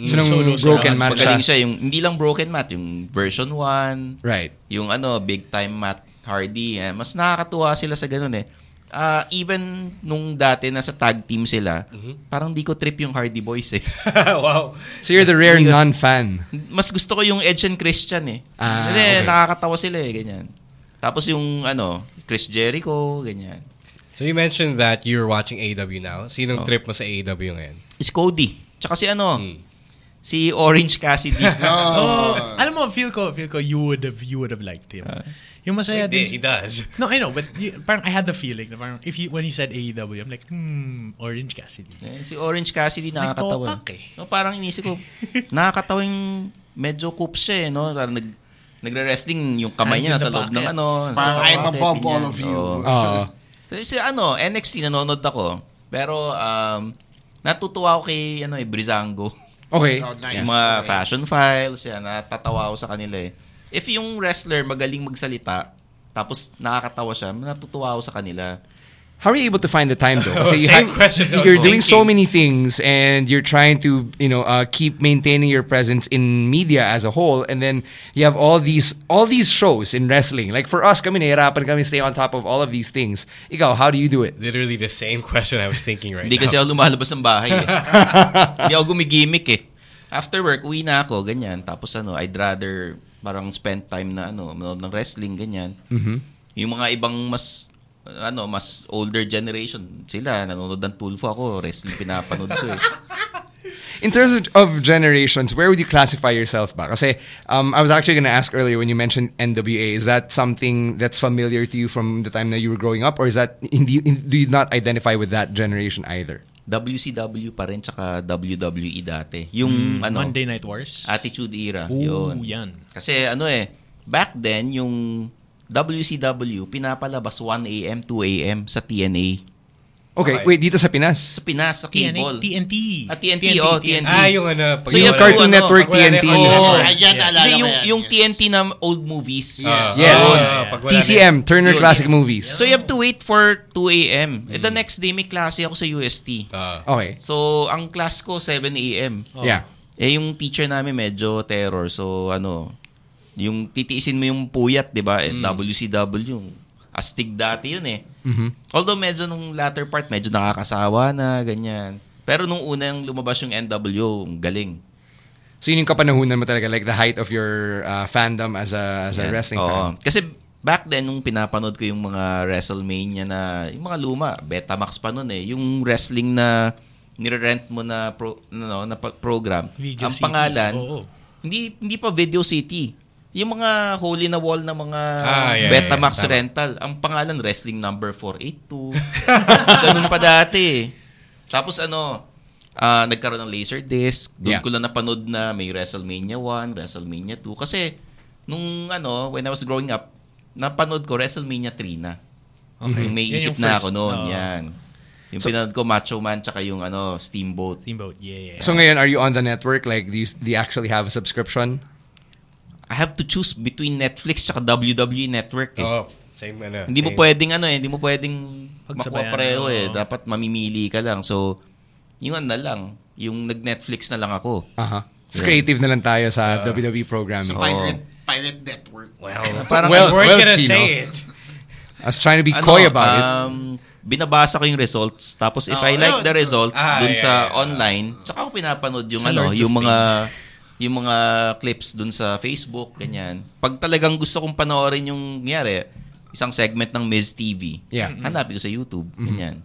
So, nung Solo broken Mas match magaling siya. Yung, hindi lang broken Matt, yung version 1, Right. yung ano, big time Matt Hardy. Eh. Mas nakakatuwa sila sa ganun eh. Ah, even nung dati nasa tag team sila, parang di ko trip yung Hardy Boys eh. wow. So you're the rare non-fan. Mas gusto ko yung Edge and Christian eh. Ah, Kasi okay. nakakatawa sila eh, ganyan. Tapos yung ano, Chris Jericho, ganyan. So you mentioned that you're watching AEW now. Sinong Oh. trip mo sa AEW ngayon? Is Cody. Tsaka si ano, Hmm. Si Orange Cassidy. Oh, alam mo, feel ko, feel ko, you would have, you would have liked him. yung masaya din. he does. No, I know, but y- parang I had the feeling na parang if he, when he said AEW, I'm like, hmm, Orange Cassidy. Eh, si Orange Cassidy nakakatawa. Nagtopak eh. No, parang inisip ko, nakakatawa yung medyo coops siya eh, no? Parang nag, nagre-wrestling yung kamay Hands niya in sa the loob ng ano. Parang I'm above all of you. Oo. Oo. Si ano, NXT nanonood ako. Pero um, natutuwa ako kay ano eh, Brizango. Okay. Oh, nice. Yung mga fashion files, yan, natatawa ako sa kanila eh. If yung wrestler magaling magsalita, tapos nakakatawa siya, natutuwa ako sa kanila. How are you able to find the time though? Oh, Kasi you Same ha- question. You're doing so many things, and you're trying to, you know, uh, keep maintaining your presence in media as a whole, and then you have all these all these shows in wrestling. Like for us, kami nahirapan kami stay on top of all of these things. Ikaw, how do you do it? Literally the same question I was thinking right Hindi now. kasi ako lumalabas ng bahay eh. Hindi ako gumigimik eh. After work, uwi na ako, ganyan. Tapos ano, I'd rather parang spend time na ano, manood ng wrestling, ganyan. Mhm. Yung mga ibang mas ano, mas older generation, sila nanonood ng Tulfo ako, wrestling pinapanood ko eh. In terms of, of generations, where would you classify yourself ba? Kasi um, I was actually going to ask earlier when you mentioned NWA, is that something that's familiar to you from the time that you were growing up, or is that hindi, in, do you not identify with that generation either? WCW pa rin, tsaka WWE dati. Yung Mm, ano, Monday Night Wars? Attitude Era. Ooh, yun. yan. Kasi ano eh, back then, yung WCW, pinapalabas 1 a.m., 2 a.m. sa TNA. Okay, wait, dito sa Pinas? Sa Pinas, sa cable. TNT. Ah, TNT, oh, TNT. Ah, yung ano, pag So, yung yung Cartoon ano, Network, TNT. Oh, Ayan, yes. ko yung, yung yes. TNT na old movies. Yes. Yes. Ah, pag wala na- TCM, Turner Yun. Classic Movies. So you have to wait for 2 a.m. Eh, the next day may klase ako sa UST. Ah. Okay. So ang class ko 7 a.m. Yeah. Eh yung teacher namin medyo terror. So ano, yung titiisin mo yung puyat, 'di ba? Eh, WCW yung astig dati yun eh. Mhm. Although medyo nung latter part medyo nakakasawa na ganyan. Pero nung unang lumabas yung NWO, ang galing. So yun yung kapanahunan mo talaga, like the height of your uh, fandom as a as a Yan. wrestling Oo. fan. Kasi back then, nung pinapanood ko yung mga WrestleMania na, yung mga luma, Betamax pa nun eh, yung wrestling na nire-rent mo na, pro, ano, na program, Video ang City. pangalan, Oo. hindi hindi pa Video City. Yung mga hole in the wall na mga Ah, yeah, Betamax yeah, yeah. Rental, ang pangalan wrestling number 482. Ganun pa dati. eh. Tapos ano, ah, nagkaroon ng Laserdisc. Doon Yeah. ko lang napanood na may WrestleMania 1, WrestleMania 2. Kasi nung ano, when I was growing up, napanood ko WrestleMania 3 na. Okay. Yung may isip yung na first, ako noon. oo. yan. Yung pinanood ko Macho Man tsaka yung ano, Steamboat. Steamboat, yeah, yeah. So ngayon, are you on the network? Like, do you, do you actually have a subscription? I have to choose between Netflix tsaka WWE Network eh. Oh, same ano. Hindi mo same. pwedeng ano eh, hindi mo pwedeng makuha pareho eh. Dapat mamimili ka lang. So, yung ano na lang, yung nag-Netflix na lang ako. Aha. It's Yeah. creative na lang tayo sa WWE programming. Sa Pirate, Pirate Network. Well, Parang Well, we weren't well, gonna Chino. say it. I was trying to be ano, coy about it. um, binabasa ko yung results. Tapos if Oh, I like yun. the results Ah, dun yeah, sa yeah, online, tsaka ako pinapanood yung Sa ano, Lords yung mga yung mga clips dun sa Facebook, ganyan. Pag talagang gusto kong panoorin yung nangyari, isang segment ng Miz TV, Yeah. hanapin ko sa YouTube, ganyan.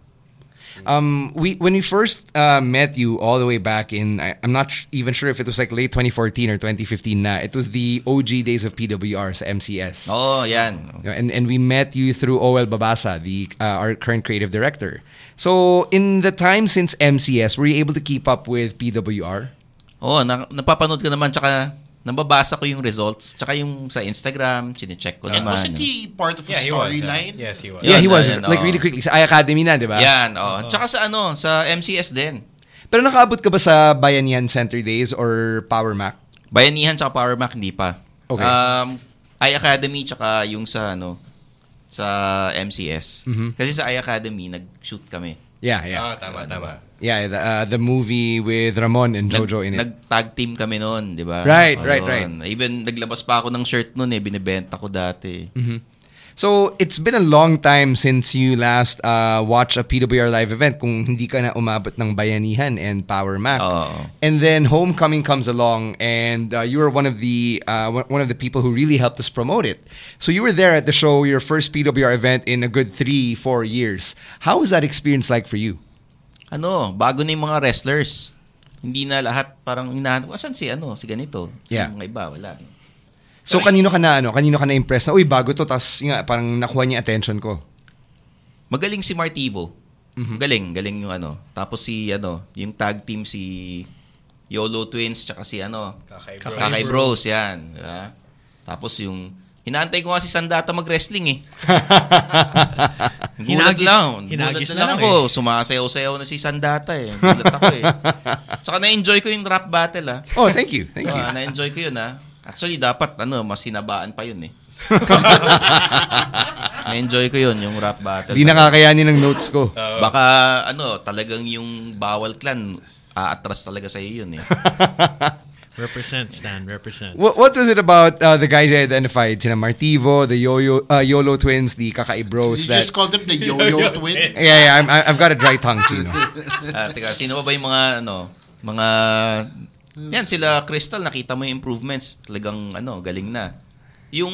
Um, we when we first uh, met you all the way back in, I, I'm not sh- even sure if it was like late 2014 or 2015 na. It was the OG days of PWR sa MCS. Oh, yan. And and we met you through OL Babasa, the uh, our current creative director. So in the time since MCS, were you able to keep up with PWR? Oo, na, napapanood ko naman, tsaka nababasa ko yung results, tsaka yung sa Instagram, chinecheck ko And naman. wasn't he part of a Yeah, storyline? uh, yes, he was. yeah, he was yan, like oo. really quickly sa I Academy na, di ba? Yan, oh. Tsaka sa ano, sa MCS din. Pero nakaabot ka ba sa Bayanihan Center Days or Power Mac? Bayanihan tsaka Power Mac, hindi pa. Okay. Um, iAcademy tsaka yung sa ano, sa MCS. Mhm. Kasi sa iAcademy, nag-shoot kami. Yeah, yeah. Ah, tama, tama. Yeah, the, uh, the movie with Ramon and Jojo in it. Nag-tag team kami noon, di ba? Right, right, Ayun. right. Even naglabas pa ako ng shirt noon eh, binibenta ko dati. Mhm. So, it's been a long time since you last uh, watched a PWR live event kung hindi ka na umabot ng Bayanihan and Power Mac. Oo. And then Homecoming comes along and uh, you were one of the uh, one of the people who really helped us promote it. So you were there at the show, your first PWR event in a good three, four years. How was that experience like for you? Ano, bago na yung mga wrestlers. Hindi na lahat parang hinahanap, asan si ano, si ganito. Si Yeah. mga iba, wala. So kanino ka na ano, kanino ka na impressed na, uy, bago to, tas nga, parang nakuha niya attention ko. Magaling si Martivo. Mhm. Galing, galing yung ano. Tapos si ano, yung tag team si YOLO Twins tsaka si ano, Kakay Kakay Bros, yan. Diba? Tapos yung Hinaantay ko nga si Sandata mag-wrestling eh. Gulat Hinagis- lang. hinagis Gulat na lang lang ako. Sumasayaw-sayaw na si Sandata eh. Gulat ako eh. Tsaka na-enjoy ko yung rap battle ah. Oh, thank you. Thank you. Ah, na-enjoy ko yun ah. Actually, dapat ano, mas hinabaan pa yun eh. na-enjoy ko yun, yung rap battle. Di nakakayanin ng notes ko. Baka ano, talagang yung bawal clan, aatras talaga sa iyo yun eh. Represent, Stan. Represent. What, what was it about uh, the guys I identified? Sina Martivo, the Yo-Yo, uh, YOLO twins, the Kakai Bros. You that, just called them the Yo-Yo twins? Yeah, yeah. I'm, I've got a dry tongue, Chino. Ah, teka, sino ba yung mga ano, mga yan sila Crystal, nakita mo yung improvements, talagang ano, galing na. Yung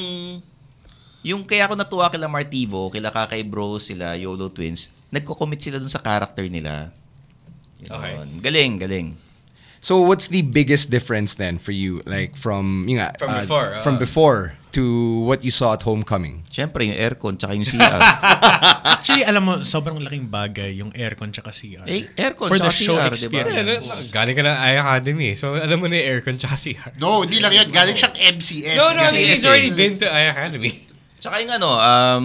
yung kaya ako natuwa kila Martivo, kila Kakay Bro, sila YOLO Twins, nagko-commit sila dun sa character nila. Yun. Galing, galing. So what's the biggest difference then for you, like from yun nga, From uh, before, from uh, before to what you saw at homecoming? Siyempre, yung aircon tsaka yung CR. Actually, alam mo, sobrang laking bagay yung aircon tsaka CR. Eh, aircon For the show CR, experience. Galing ka ng I Academy. So, alam mo na yung aircon tsaka CR. No, hindi lang yun. Galing siyang MCS. No, no, Galing- he's already been to I Academy. Tsaka yung ano, um,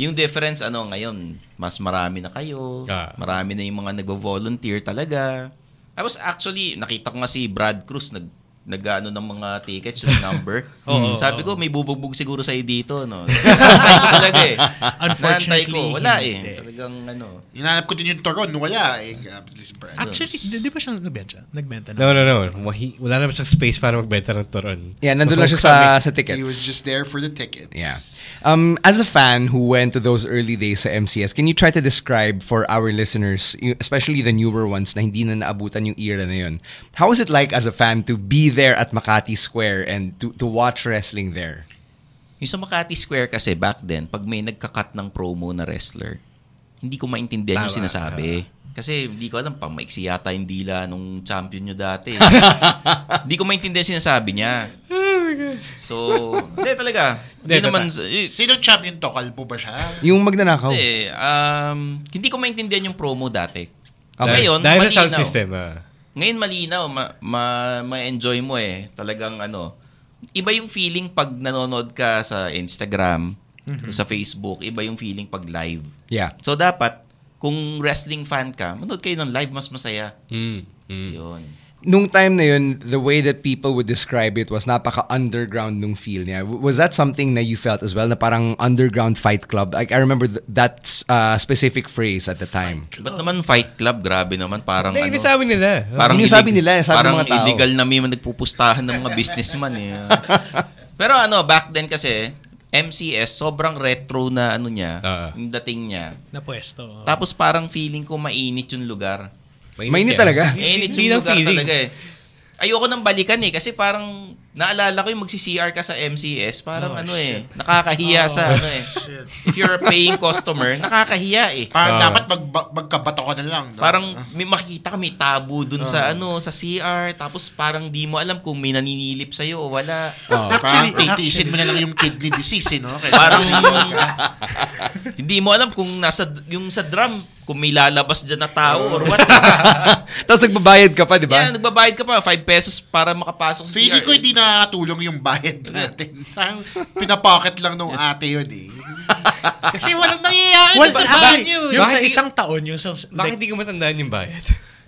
yung difference, ano, ngayon, mas marami na kayo. Marami na yung mga nagvo-volunteer talaga. I was actually, nakita ko nga si Brad Cruz, nag, nag-ano ng mga tickets, yung number. Oo, Sabi oo. ko, may bubugbog siguro sa'yo dito, no? Talaga eh. Unfortunately, Naantay ko, wala eh. hindi. Talagang ano. Hinanap ko din yung Toron. Wala eh. Actually, di, di ba siya nagbenta? Nagbenta na. No, no, no. Wahi, wala naman siyang space para magbenta ng turon. Yeah, nandun lang siya sa, sa tickets. He was just there for the tickets. Yeah. Um, as a fan who went to those early days sa MCS, can you try to describe for our listeners, y- especially the newer ones na hindi na naabutan yung era na yun, how was it like as a fan to be there at Makati Square and to, to watch wrestling there? Yung sa Makati Square kasi back then, pag may nagkakat ng promo na wrestler, hindi ko maintindihan yung Tama, sinasabi. Kasi hindi ko alam, pang maiksi yata yung dila nung champion nyo dati. Hindi ko maintindihan yung sinasabi niya. So, hindi talaga. Hindi naman... Sinong champion to? Kalbo ba siya? Yung magnanakaw. Hindi. Um, hindi ko maintindihan yung promo dati. Okay. Ngayon, Dahil sa sound system, ah. Ngayon malinaw, ma, ma, ma-enjoy mo eh. Talagang ano, iba yung feeling pag nanonood ka sa Instagram, Mhm. sa Facebook, iba yung feeling pag live. Yeah. So dapat, kung wrestling fan ka, manood kayo ng live, mas masaya. Mm. Yun. Nung time na yun, the way that people would describe it was napaka-underground nung feel niya. Was that something na you felt as well, na parang underground fight club? Like, I remember th- that uh, specific phrase at the time. Ba't naman Fight Club? Grabe naman. Parang Hindi, ano. inisabi nila. Parang Inisabi ilig- nila, sabi ng parang mga tao. illegal na may nagpupustahan ng mga businessman eh. Pero ano, back then kasi, MCS, sobrang retro na ano niya, yung dating niya. Na pwesto. Tapos parang feeling ko mainit yung lugar. Mainit talaga? Mainit yung lugar feeling. talaga eh. Ayoko nang balikan eh kasi parang naalala ko yung magsi-CR ka sa MCS, parang Oh, ano eh, nakakahiya sa Oh, ano eh. If you're a paying customer, nakakahiya eh. Parang dapat mag, magkabato ka na lang. no? Parang may makikita ka may tabu dun sa Ah. ano, sa CR, tapos parang di mo alam kung may naninilip sa'yo o wala. Actually, parang titiisin mo na lang yung kidney disease, eh, no? Kaya Parang hindi mo alam kung nasa yung sa drum kung may lalabas dyan na tao or what. Tapos nagbabayad ka pa, di ba? Yeah, nagbabayad ka pa 5 pesos para makapasok sa Feeling CR. ko hindi nakakatulong yung bayad natin. Pinapocket lang nung ate yun eh. Kasi walang nangyayari Well, sa actually, banyo. yung sa isang taon, yung sa... Bakit hindi ko matandaan yung bayad?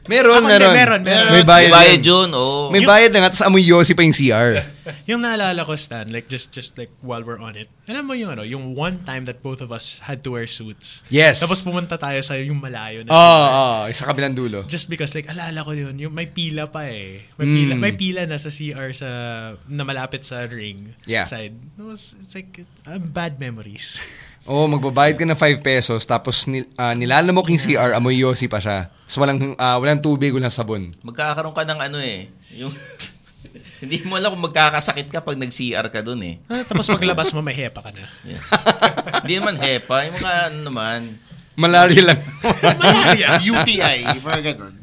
Meron, Ako, hindi, meron. meron, meron. May bayad, May bayad yun, oo. May Yung- bayad na nga, tapos amoy yosi pa yung CR. Yung naalala ko, Stan, like just just like while we're on it, alam mo yung ano, yung one time that both of us had to wear suits. Yes. Tapos pumunta tayo sa yung malayo na Oo, CR. oh, oh, sa kabilang dulo. Just because like alala ko yun, yung may pila pa eh. May pila, Mm. may pila na sa CR sa na malapit sa ring Yeah. side. It was it's like uh, bad memories. Oo, magbabayad ka ng 5 pesos, tapos nil, ah, nilalamok yung CR, amoy yosi pa siya. Tapos walang, ah, walang tubig, walang sabon. Magkakaroon ka ng ano eh. Yung hindi mo alam kung magkakasakit ka pag nag-CR ka dun eh. Ah, Tapos paglabas mo, may hepa ka na. Yeah. Hindi naman hepa. Yung mga ano naman. Malaria lang. Malaria. UTI, mga ganun.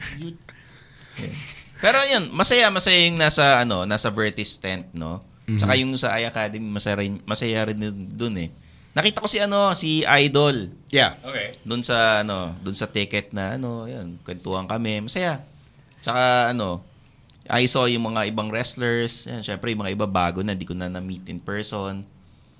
Pero yun, masaya, masaya yung nasa, ano, nasa Vertis tent, no? Mhm. Tsaka yung sa I Academy, masaya rin, masaya rin dun eh. Nakita ko si ano, si Idol. Yeah. Okay. Doon sa ano, doon sa ticket na ano, yun, kwentuhan kami, masaya. Tsaka ano, I saw yung mga ibang wrestlers. Yan, syempre, yung mga iba bago na, hindi ko na na-meet in person.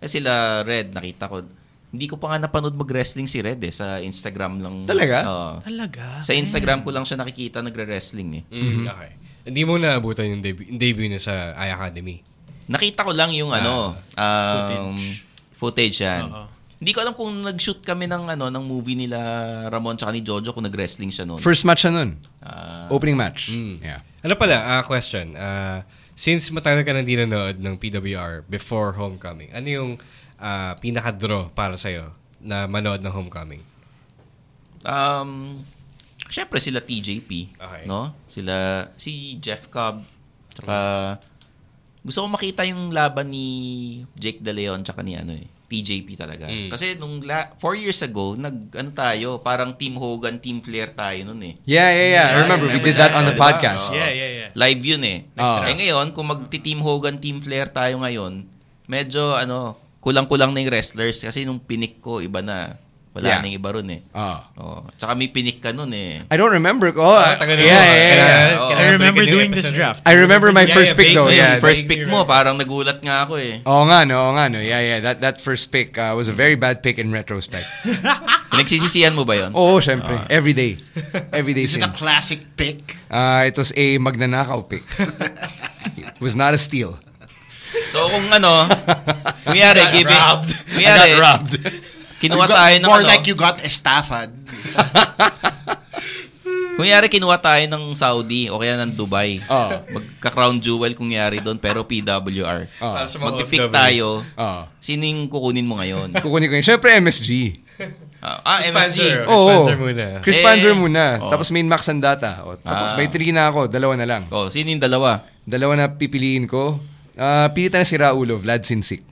Eh sila, Red, nakita ko. Hindi ko pa nga napanood mag-wrestling si Red eh. Sa Instagram lang. Talaga? Oo. Talaga? Sa Instagram ko lang siya nakikita nagre-wrestling eh. Mm, Okay. Hindi mo naabutan yung debut, yung debut niya sa I Academy. Nakita ko lang yung ano, um, Footage. Footage yan. Oo. Hindi ko alam kung nag-shoot kami ng ano ng movie nila Ramon tsaka ni Jojo kung nag-wrestling siya noon. First match na nun. Ah. Opening match. Mm. Yeah. Ano pala, ah, question. Ah, since matagal ka nang di nanood ng PWR before Homecoming, ano yung ah, pinaka-draw para sa'yo na manood ng Homecoming? Um, syempre sila TJP, Okay. no? Sila si Jeff Cobb, tsaka gusto ko makita yung laban ni Jake De Leon tsaka ni ano eh, TJP talaga. Mm. Kasi nung la- four years ago, nag ano tayo, parang Team Hogan, Team Flair tayo nun eh. Yeah, yeah, yeah. I remember we did that on the Diba? podcast. Yeah, yeah, yeah. Live yun eh. Oo. Eh ngayon, kung magti-Team Hogan, Team Flair tayo ngayon, medyo ano, kulang-kulang na yung wrestlers kasi nung pinik ko, iba na. Wala Yeah. na yung iba ron eh. Oh. Oh. Tsaka may pinik ka nun eh. I don't remember. Oh, Ah, taga yeah, yeah, yeah, yeah. Oh. I remember doing this draft. I remember my Yeah, first yeah, pick though. Yeah. First pick mo, parang nagulat nga ako eh. Oo nga no, oo nga no. Yeah, yeah. That that first pick uh, was a very bad pick in retrospect. Pinagsisisihan mo ba yun? Oo, syempre. Every day. Every day Is it a since. classic pick? Uh, it was a magnanakaw pick. it was not a steal. So kung ano, kunyari, got give it, robbed. kunyari, I got robbed. Kinuha got- tayo ng more ano, like you got estafad. kunyari kinuha tayo ng Saudi o kaya ng Dubai. Oo. Magka-crown jewel kunyari doon pero PWR. Sa mga Magpipick tayo, Oo. sino yung kukunin mo ngayon? Kukunin ko yun. Syempre MSG. Ah, ah, Chris MSG. Panzer. Chris Oo. Panzer muna. Chris Eh, Panzer muna. oh. Tapos main Max Andata. O, tapos Ah. may three na ako. Dalawa na lang. Oh, sino yung dalawa? Dalawa na pipiliin ko. Uh, pilitan na si Raulo, Vlad Sinsik.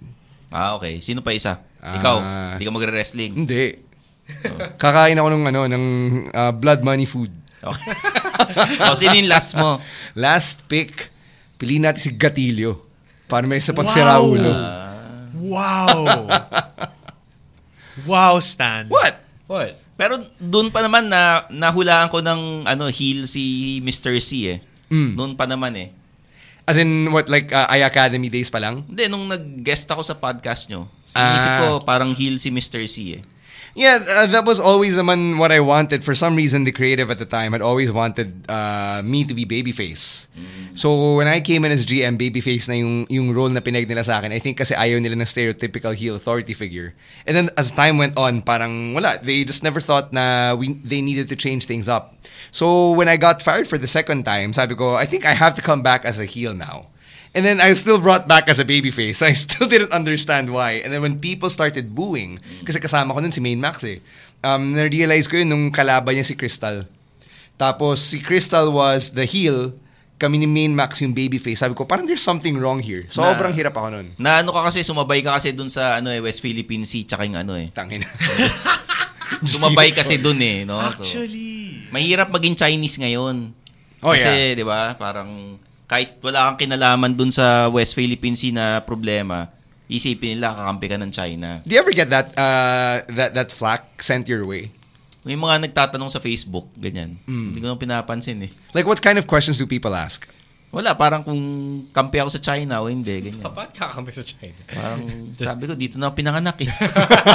Ah, okay. Sino pa isa? Ah. Ikaw, hindi ka magre-wrestling. Hindi. Kakain ako ng ano ng uh, blood money food. Okay. oh, sino yung last mo? Last pick, piliin natin si Gatilio. Para may isa pang Wow. si Raulo. Wow. wow, Stan. What? What? Pero doon pa naman na nahulaan ko ng ano heel si Mr. C eh. Mm. Noon pa naman eh. As in, what, like, uh, I Academy days pa lang? Hindi, nung nag-guest ako sa podcast nyo, Ah. inisip ko parang heel si Mr. C eh. Yeah, uh, that was always naman what I wanted. For some reason, the creative at the time had always wanted uh, me to be babyface. So when I came in as GM, babyface na yung, yung role na pinag nila sa akin, I think kasi ayaw nila ng stereotypical heel authority figure. And then as time went on, parang wala. They just never thought na we, they needed to change things up. So when I got fired for the second time, sabi ko, I think I have to come back as a heel now. And then I was still brought back as a babyface. I still didn't understand why. And then when people started booing, kasi kasama ko nun si Main Max eh, um, na-realize ko yun nung kalaban niya si Crystal. Tapos si Crystal was the heel, kami ni Main Max yung babyface. Sabi ko, parang there's something wrong here. Sobrang Na- hirap ako nun. Na ano ka kasi, sumabay ka kasi dun sa ano eh, West Philippine Sea tsaka yung ano eh. Tangin. Sumabay kasi dun eh. No? So, Actually. mahirap maging Chinese ngayon. Oh, kasi, di ba, parang kahit wala kang kinalaman dun sa West Philippine Sea na problema, isipin nila kakampi ka ng China. Do you ever get that uh, that that flack sent your way? May mga nagtatanong sa Facebook, ganyan. Mm. Hindi ko nang pinapansin eh. Like what kind of questions do people ask? Wala, parang kung kampi ako sa China o hindi, ganyan. Ba't kakampi sa China? Parang sabi ko, dito na ako pinanganak eh.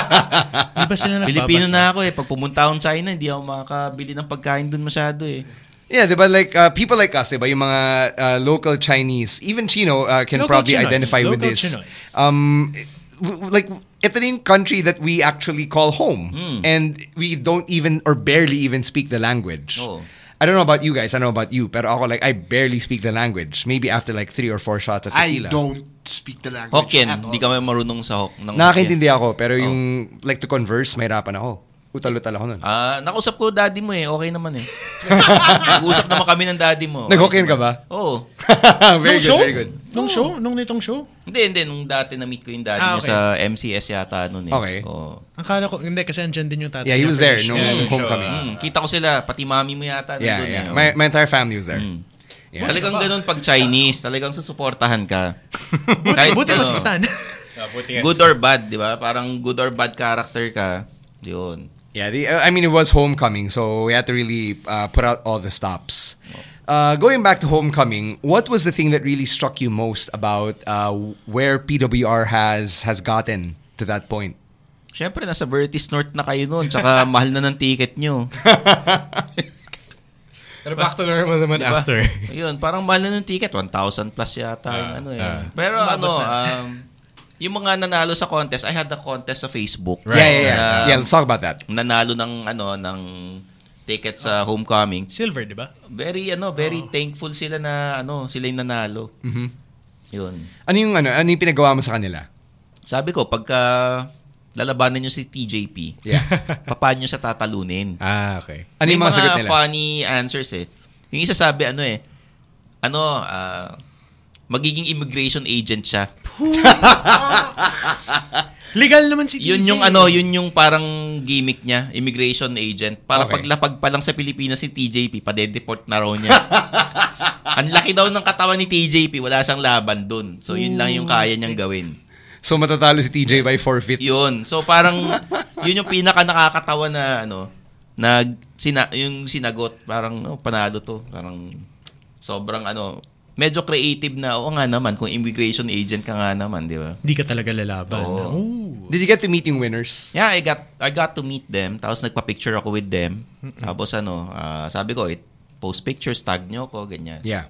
Di ba sila? Pilipino na ako eh. Pag pumunta akong China, hindi ako makakabili ng pagkain dun masyado eh. Yeah, diba? Like uh, people like us, diba? Yung mga uh, local Chinese, even Chino uh, can Local probably Chinoys. identify with this. Chinoys. Um, w- w- like ito na yung country that we actually call home, Hmm. and we don't even or barely even speak the language. Oo. I don't know about you guys. I don't know about you, pero ako like I barely speak the language. Maybe after like three or four shots of tequila. I tequila. don't speak the language Hokkien, at all. hindi kami marunong sa Hok. ng Hokkien. Nakakaintindi ako, pero Oh. yung like to converse, mahirapan ako. Utal-utal ako nun. Ah, nakausap ko daddy mo eh. Okay naman eh. Nag-usap naman kami ng daddy mo. Nag-Hokkien ka ba? Oo. very nung good, show? very good. Nung show? Nung nitong show? Hindi, hindi. Nung dati na-meet ko yung daddy Ah, niya okay. sa MCS yata nun eh. Okay. Oo. Akala ko, hindi, kasi andyan din yung tatay. Yeah, he niya was there the nung. Yeah, homecoming. Mm, kita ko sila. Pati mami mo yata. Yeah, nandun yeah. eh. My, my entire family was there. Mm. Yeah. Talagang ganun pag Chinese. Talagang susuportahan ka. Kahit Buti ano, pa si Stan. Good or bad, di ba? Parang good or bad character ka. Yun. Yeah, the, uh, I mean, it was homecoming, so we had to really uh, put out all the stops. Uh, going back to Homecoming, what was the thing that really struck you most about uh, where PWR has has gotten to that point? Siyempre, nasa Vertis North na kayo noon, tsaka mahal na ng ticket nyo. Pero back to normal naman Diba? after. Yun, parang mahal na ng ticket. 1,000 plus yata yung Ah, ano eh. ah. Pero ano, um, yung mga nanalo sa contest, I had the contest sa Facebook. Yeah, yeah, yeah. Na- yeah, let's talk about that. Nanalo ng ano ng ticket sa homecoming. Silver, di ba? Very ano, very thankful sila na ano, sila yung nanalo. Mhm. Yun. Ano yung ano, ano yung pinagawa mo sa kanila? Sabi ko, pagka lalabanan nyo si TJP, Yeah. paano nyo sa tatalunin? Ah, okay. Ano yung mga sagot nila? funny answers eh. Yung isa sabi, ano eh, ano, ah, magiging immigration agent siya. Legal naman si Yun TJ. yung ano, yun yung parang gimmick niya, immigration agent. Para Okay. paglapag pa lang sa Pilipinas si TJP, padedeport na raw niya. Ang laki daw ng katawan ni TJP, wala siyang laban dun. So yun lang yung kaya niyang gawin. So matatalo si TJ by forfeit. Yun. So parang yun yung pinaka nakakatawa na ano, na sina, yung sinagot, parang oh, panalo to. Parang sobrang ano, medyo creative na, oo nga naman, kung immigration agent ka nga naman, di ba? Hindi ka talaga lalaban. Oo. Ooh. Did you get to meet yung winners? Yeah, I got I got to meet them. Tapos nagpa-picture ako with them. Tapos ano, ah, sabi ko, it, post pictures, tag nyo ko, ganyan. Yeah.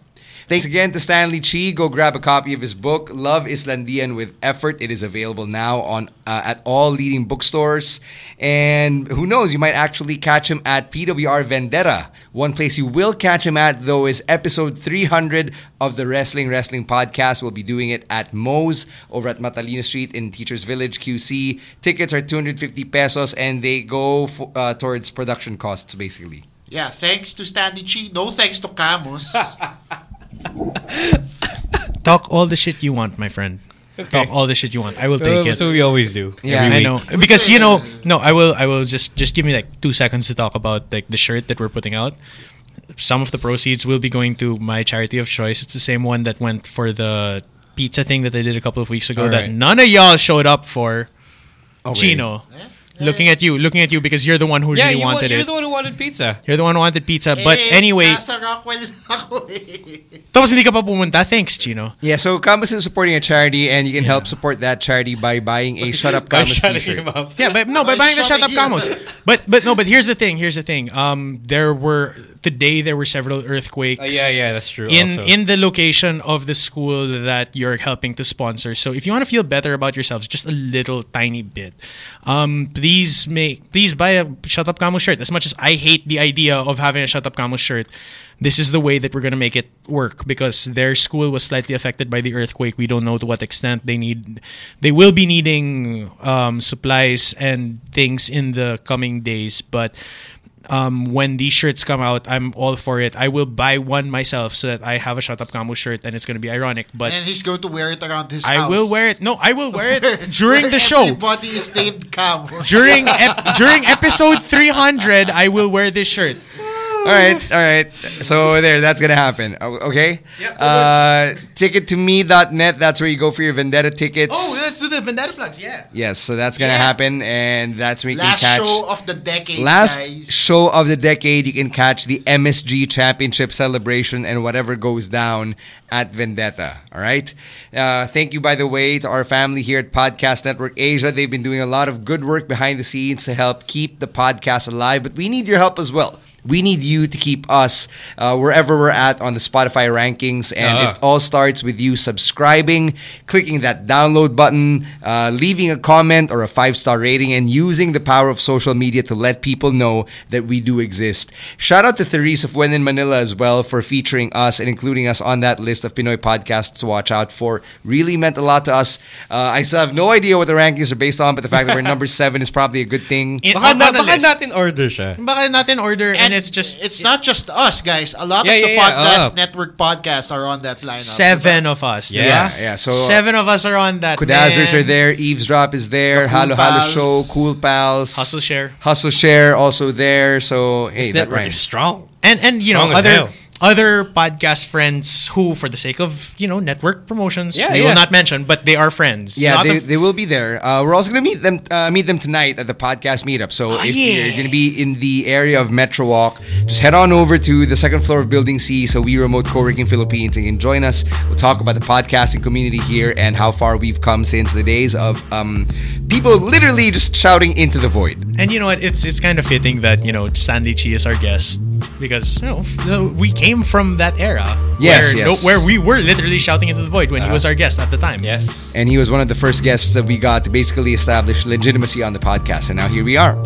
Thanks again to Stanley Chi. Go grab a copy of his book, Love Islandian with Effort. It is available now on uh, at all leading bookstores. And who knows, you might actually catch him at PWR Vendetta. One place you will catch him at, though, is episode 300 of the Wrestling Wrestling Podcast. We'll be doing it at Moe's over at Matalino Street in Teachers Village, QC. Tickets are 250 pesos and they go f- uh, towards production costs, basically. Yeah, thanks to Stanley Chi. No thanks to Camus. Talk all the shit you want, my friend. Talk all the shit you want. I will take So, it. so we always do. Yeah. Every I know because you know no I will I will just just give me like two seconds to talk about like the shirt that we're putting out. Some of the proceeds will be going to my charity of choice. It's the same one that went for the pizza thing that I did a couple of weeks ago All that right. none of y'all showed up for. Oh, Chino, looking at you, looking at you because you're the one who Yeah, really you, wa- wanted you're it. the one who wanted pizza. You're the one who wanted pizza. But Eh, anyway, Nasa Rockwell ako eh. tapos hindi ka pa pumunta. Thanks, Chino. Yeah, so Camus is supporting a charity, and you can help support that charity by buying a Shut Up By Camus shutting t-shirt. up. Yeah, but no, by By buying the shut up shutting you. camos. But but no, but here's the thing. Here's the thing. Um, there were today there were several earthquakes. Uh, yeah, yeah, that's true. In also. in the location of the school that you're helping to sponsor. So if you want to feel better about yourselves, just a little tiny bit, um, please make please buy a shut up camo shirt. As much as I hate the idea of having a shut up camo shirt. This is the way that we're gonna make it work because their school was slightly affected by the earthquake. We don't know to what extent they need. They will be needing um, supplies and things in the coming days, but um, when these shirts come out, I'm all for it. I will buy one myself so that I have a Shut Up Camo shirt and it's going to be ironic. But and he's going to wear it around his I house. will wear it. No, I will wear it during the show. Everybody is named Camus. During ep- during episode 300, I will wear this shirt. All right, all right. So there, that's gonna happen. O- Okay. Yep. Uh, ticket2me.net. That's where you go for your Vendetta tickets. Oh, let's do the Vendetta plugs. Yeah. yes. So that's gonna Yeah. happen, and that's where you Last can catch. show of the decade, Last guys. show of the decade, you can catch the MSG Championship celebration and whatever goes down at Vendetta. All right. Uh, thank you, by the way, to our family here at Podcast Network Asia. They've been doing a lot of good work behind the scenes to help keep the podcast alive, but we need your help as well. We need you to keep us uh, wherever we're at on the Spotify rankings, and Ah. it all starts with you subscribing, clicking that download button, uh, leaving a comment or a five star rating, and using the power of social media to let people know that we do exist. Shout out to Therese of When in Manila as well for featuring us and including us on that list of Pinoy podcasts to watch out for. Really meant a lot to us. Uh, I still have no idea what the rankings are based on, but the fact that we're number seven is probably a good thing. In, Baka, on, na, baka natin order siya. Baka natin order and, it's just it's not just us, guys. A lot Yeah, of the yeah, yeah. podcast Oh. network podcasts are on that lineup. seven of us. Yeah. Yeah, yeah. So uh, seven of us are on that. Kudazzers man. are there. Eavesdrop is there. The Cool Halo Halo Pals. Show. Cool Pals. Hustle share. Hustle Share also there. So hey, This that network rhymes. is strong. And and you know Strong as other hell. Other podcast friends who, for the sake of you know network promotions, Yeah, we yeah. will not mention, but they are friends. Yeah, they, of- they will be there. Uh, we're also gonna meet them uh, meet them tonight at the podcast meetup. So Oh, if yeah. you're gonna be in the area of Metro Walk, just head on over to the second floor of Building C. So we remote co-working Philippines and can join us. We'll talk about the podcasting community here and how far we've come since the days of um, people literally just shouting into the void. And you know what? It's it's kind of fitting that you know Stanley Chi is our guest because you know uh, we came from that era. Yes, where, yes. where we were literally shouting into the void when he Uh-huh. was our guest at the time. Yes. And he was one of the first guests that we got to basically establish legitimacy on the podcast. And now here we are.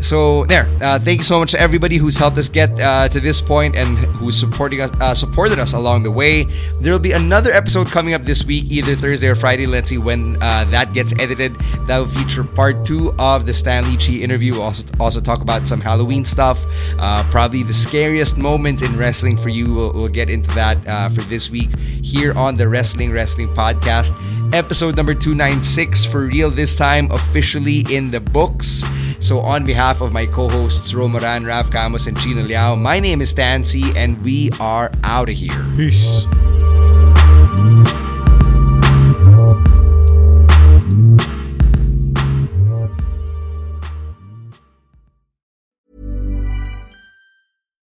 So there. Uh, thank you so much to everybody who's helped us get uh, to this point and who's supporting us, uh, supported us along the way. There will be another episode coming up this week, either Thursday or Friday. Let's see when uh, that gets edited. That will feature part two of the Stanley Chi interview. We'll also also talk about some Halloween stuff. Uh, probably the scariest moments in wrestling for you. We'll, we'll get into that uh, for this week here on the Wrestling Wrestling Podcast. Episode number 296 for real this time, officially in the books. So, on behalf of my co hosts Romaran, Raf Camus, and Chino Liao, my name is Stancy, and we are out of here. Peace.